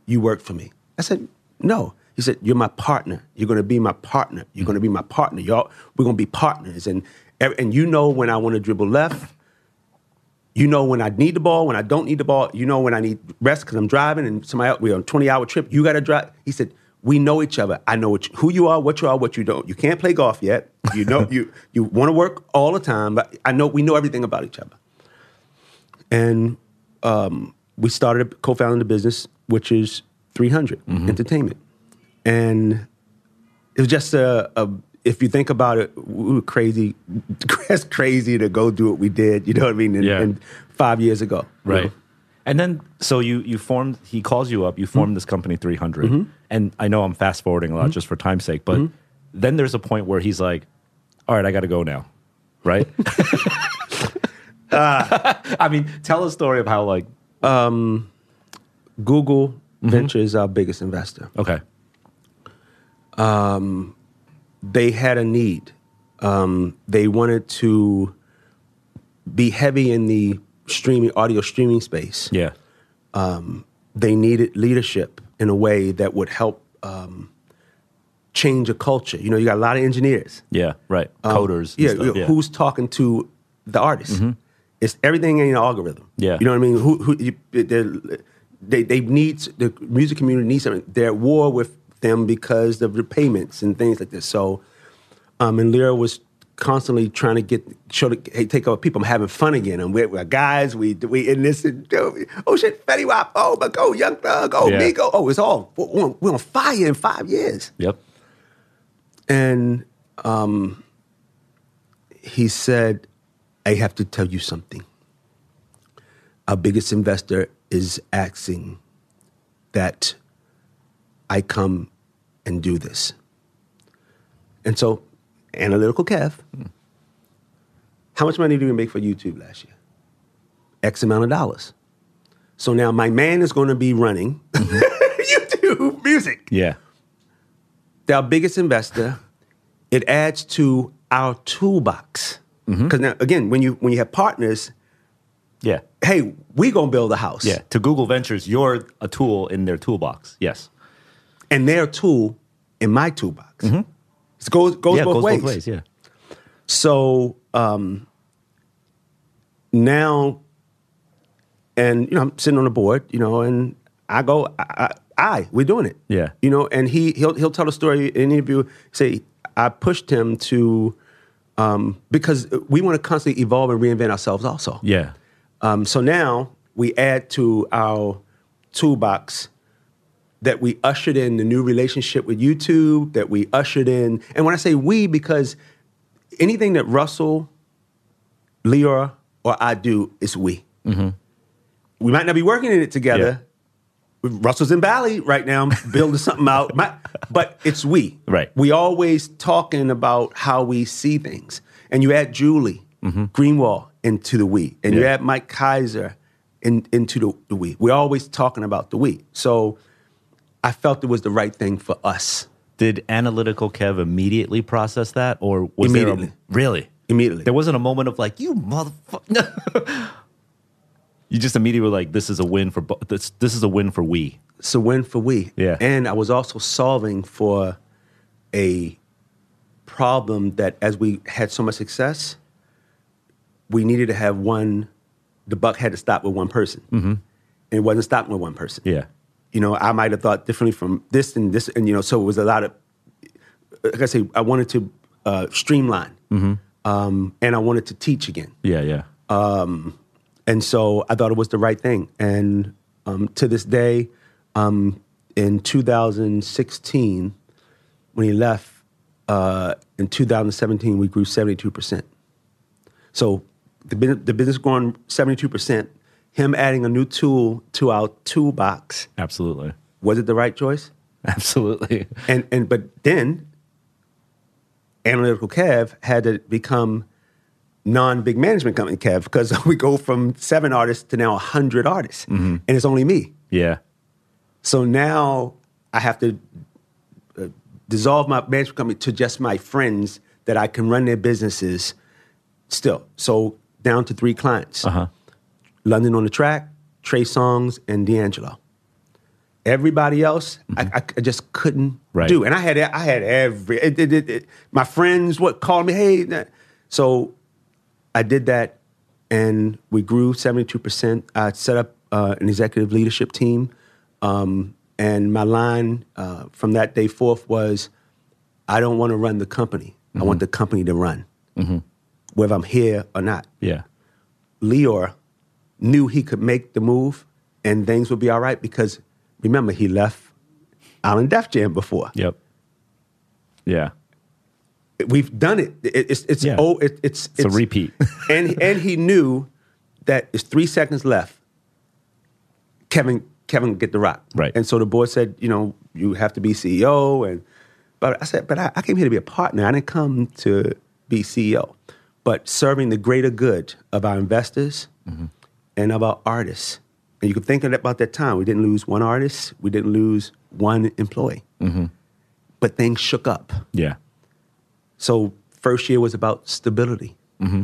you worked for me? I said, no. He said, you're my partner. You're going to be my partner. You're going to be my partner. Y'all, we're going to be partners. And and you know when I want to dribble left. You know when I need the ball, when I don't need the ball. You know when I need rest because I'm driving and somebody else, we're on a 20 hour trip. You got to drive. He said, we know each other. I know who you are, what you are, what you don't. You can't play golf yet. You know you you want to work all the time, but I know we know everything about each other. And um, we started co-founding the business, which is 300 Entertainment, and it was just a, a. If you think about it, we were crazy. It's crazy to go do what we did. You know what I mean? And, Yeah. and five years ago, you Right. know? And then, so you you formed. He calls you up. You mm-hmm. formed this company, three mm-hmm. And I know I'm fast forwarding a lot mm-hmm. just for time's sake, but then there's a point where he's like, "All right, I got to go now." Right. I mean, tell a story of how like um, Google Venture is our biggest investor. okay, they had a need. Um, they wanted to be heavy in the streaming, audio streaming space. yeah, They needed leadership in a way that would help um, change a culture. You know, you got a lot of engineers. yeah, right, Um, coders, and Yeah, you know, who's talking to the artist? It's everything in an algorithm. Yeah. you know what I mean. Who, who you, they they need the music community needs something. They're at war with them because of the payments and things like this. So, um, and Lyor was constantly trying to get show the hey take over people. I'm having fun again. And we're, we're guys. We we in this. And, oh shit, Fetty Wap. Oh, but go Young Thug. Oh, Yeah. me go. Oh, it's all we're on, we're on fire in five years. yep, And um, he said, I have to tell you something. Our biggest investor is asking that I come and do this. And so, analytical Kev, hmm. how much money did we make for YouTube last year? X amount of dollars. So now my man is going to be running mm-hmm. YouTube music yeah, they're our biggest investor. It adds to our toolbox. Mm-hmm. Because now, again, when you when you have partners, yeah, hey, we gonna build a house, yeah. To Google Ventures, you're a tool in their toolbox. Yes, and they're a tool in my toolbox. It goes goes, yeah, both, goes ways. both ways. Yeah, So um, now, and you know, I'm sitting on the board, you know, and I go, I, I, I we're doing it, Yeah. you know, and he he'll he'll tell a story in an interview. Say, I pushed him to um, because we want to constantly evolve and reinvent ourselves, also. yeah, Um, so now we add to our toolbox that we ushered in the new relationship with YouTube, that we ushered in, and when I say we, because anything that Russell, Lyor, or I do is we. We might not be working in it together, Russell's in Bali right now, building something out. My, but it's we. Right. We always talking about how we see things. And you add Julie Greenwald into the we, and you Mm-hmm. Add Mike Kyser in, into the, the we. We're always talking about the we. So I felt it was the right thing for us Did analytical Kev immediately process that, or was Immediately. there a, really? immediately. There wasn't a moment of like, you motherfucker. you just immediately were like, this is a win for this. This is a win for we. It's a win for we. Yeah. And I was also solving for a problem that as we had so much success, we needed to have one, the buck had to stop with one person. Mm-hmm. And it wasn't stopping with one person. Yeah. You know, I might have thought differently from this and this, and you know, so it was a lot of, like I say, I wanted to uh, streamline, um, and I wanted to teach again. Yeah. Yeah. Um, And so I thought it was the right thing. And um, to this day, um, in 2016, when he left, uh, in 2017, we grew 72%. So the, the business growing 72%, him adding a new tool to our toolbox, Absolutely. was it the right choice? Absolutely. And, and but then Analytical Kev had to become non-big management company Kev because we go from seven artists to now 100 artists. And it's only me. Yeah. So now I have to uh, dissolve my management company to just my friends that I can run their businesses still. So down to three clients Uh huh. London on da Track, Trey Songz, and D'Angelo. Everybody else, I, I, I just couldn't Right. do. And I had I had every it, it, it, my friends what called me, hey. that- So I did that, and we grew seventy two percent. I set up uh, an executive leadership team, um, and my line uh, from that day forth was, I don't want to run the company. I want the company to run, whether I'm here or not. Yeah. Lyor knew he could make the move and things would be all right because remember he left Island Def Jam before. Yep. Yeah. We've done it. It- it's it's Yeah. oh it, it's It's a repeat. and and he knew that it's three seconds left. Kevin Kevin get the rock Right. and so the board said you know you have to be CEO and but I said but I, I came here to be a partner. I didn't come to be CEO, but serving the greater good of our investors mm-hmm. And our artists. And you can think about that time. We didn't lose one artist. We didn't lose one employee. But things shook up. Yeah. So first year was about stability. mm-hmm.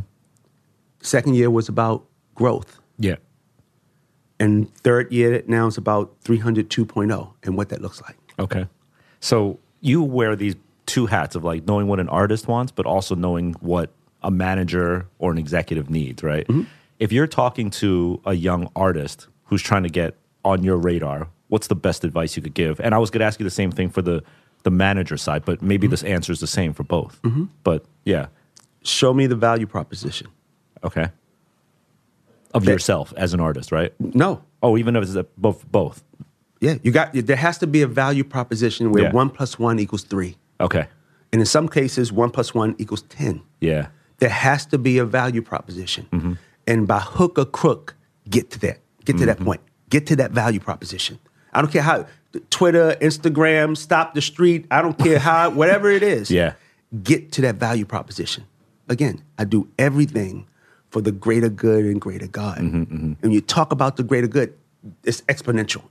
Second year was about growth. Yeah. And third year now is about 300 2.0 and what that looks like. Okay. So you wear these two hats of like knowing what an artist wants, but also knowing what a manager or an executive needs, right? If you're talking to a young artist who's trying to get on your radar, what's the best advice you could give? And I was going to ask you the same thing for the the manager side, but maybe this answer is the same for both. But yeah, Show me the value proposition. okay. Of That- yourself as an artist, right? No. Oh, even if it's a, both both. Yeah, you got there has to be a value proposition where Yeah. one plus one equals three. Okay. And in some cases, one plus one equals 10. Yeah. There has to be a value proposition. Mm-hmm. And by hook or crook, get to that. Get to Mm-hmm. that point. Get to that value proposition. I don't care how Twitter, Instagram, stop the street. I don't care how, whatever it is. Yeah. Get to that value proposition. Again, I do everything for the greater good and greater God. Mm-hmm, And you talk about the greater good, it's exponential.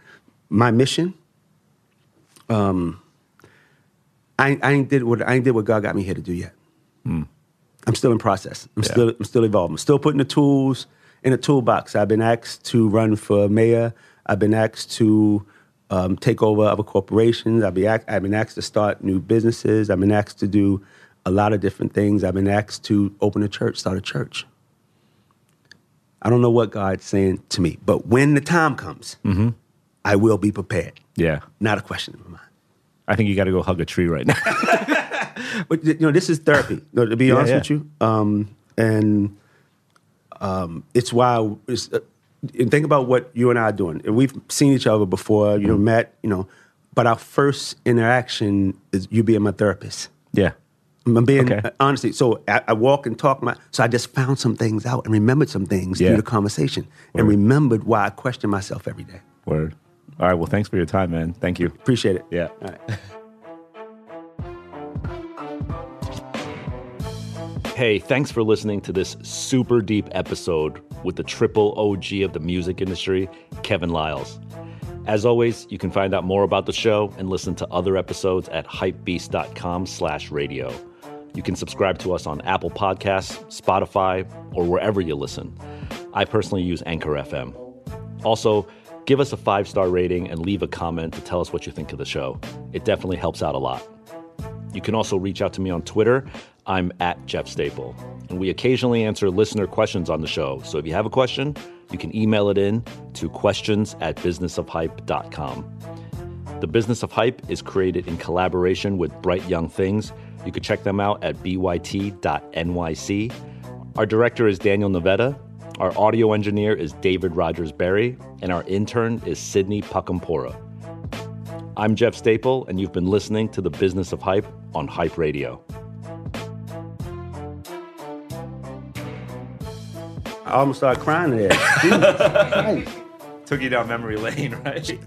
My mission, um, I, I ain't did what I ain't did what God got me here to do yet. I'm still in process. I'm Yeah. still I'm still evolving. I'm still putting the tools in a toolbox. I've been asked to run for mayor. I've been asked to um, take over other corporations. I've been, asked, I've been asked to start new businesses. I've been asked to do a lot of different things. I've been asked to open a church, start a church. I don't know what God's saying to me, but when the time comes, I will be prepared. Yeah. Not a question in my mind. I think you got to go hug a tree right now. But you know, this is therapy. know, to be Yeah, honest yeah. with you, um, and um, it's why. It's, uh, and think about what you and I are doing. And we've seen each other before. You know, met. You know, but our first interaction is you being my therapist. yeah. I'm being Okay. honestly. So I, I walk and talk. My so I just found some things out and remembered some things Yeah. through the conversation and remembered why I question myself every day. Word. All right. Well, thanks for your time, man. Thank you. Appreciate it. Yeah. Hey, thanks for listening to this super deep episode with the triple OG of the music industry, Kevin Liles. As always, you can find out more about the show and listen to other episodes at hypebeast.com slash radio. You can subscribe to us on Apple Podcasts, Spotify, or wherever you listen. I personally use Anchor FM. Also, give us a five star rating and leave a comment to tell us what you think of the show. It definitely helps out a lot. You can also reach out to me on Twitter. I'm at Jeff Staple. And we occasionally answer listener questions on the show. So if you have a question, you can email it in to questions at businessofhype.com. The Business of Hype is created in collaboration with Bright Young Things. You can check them out at byt.nyc. Our director is Daniel Nevada. Our audio engineer is David Rogers Berry. And our intern is Sydney Pakampora. I'm Jeff Staple, and you've been listening to The Business of Hype on Hype Radio. I almost started crying there. Took you down memory lane, right?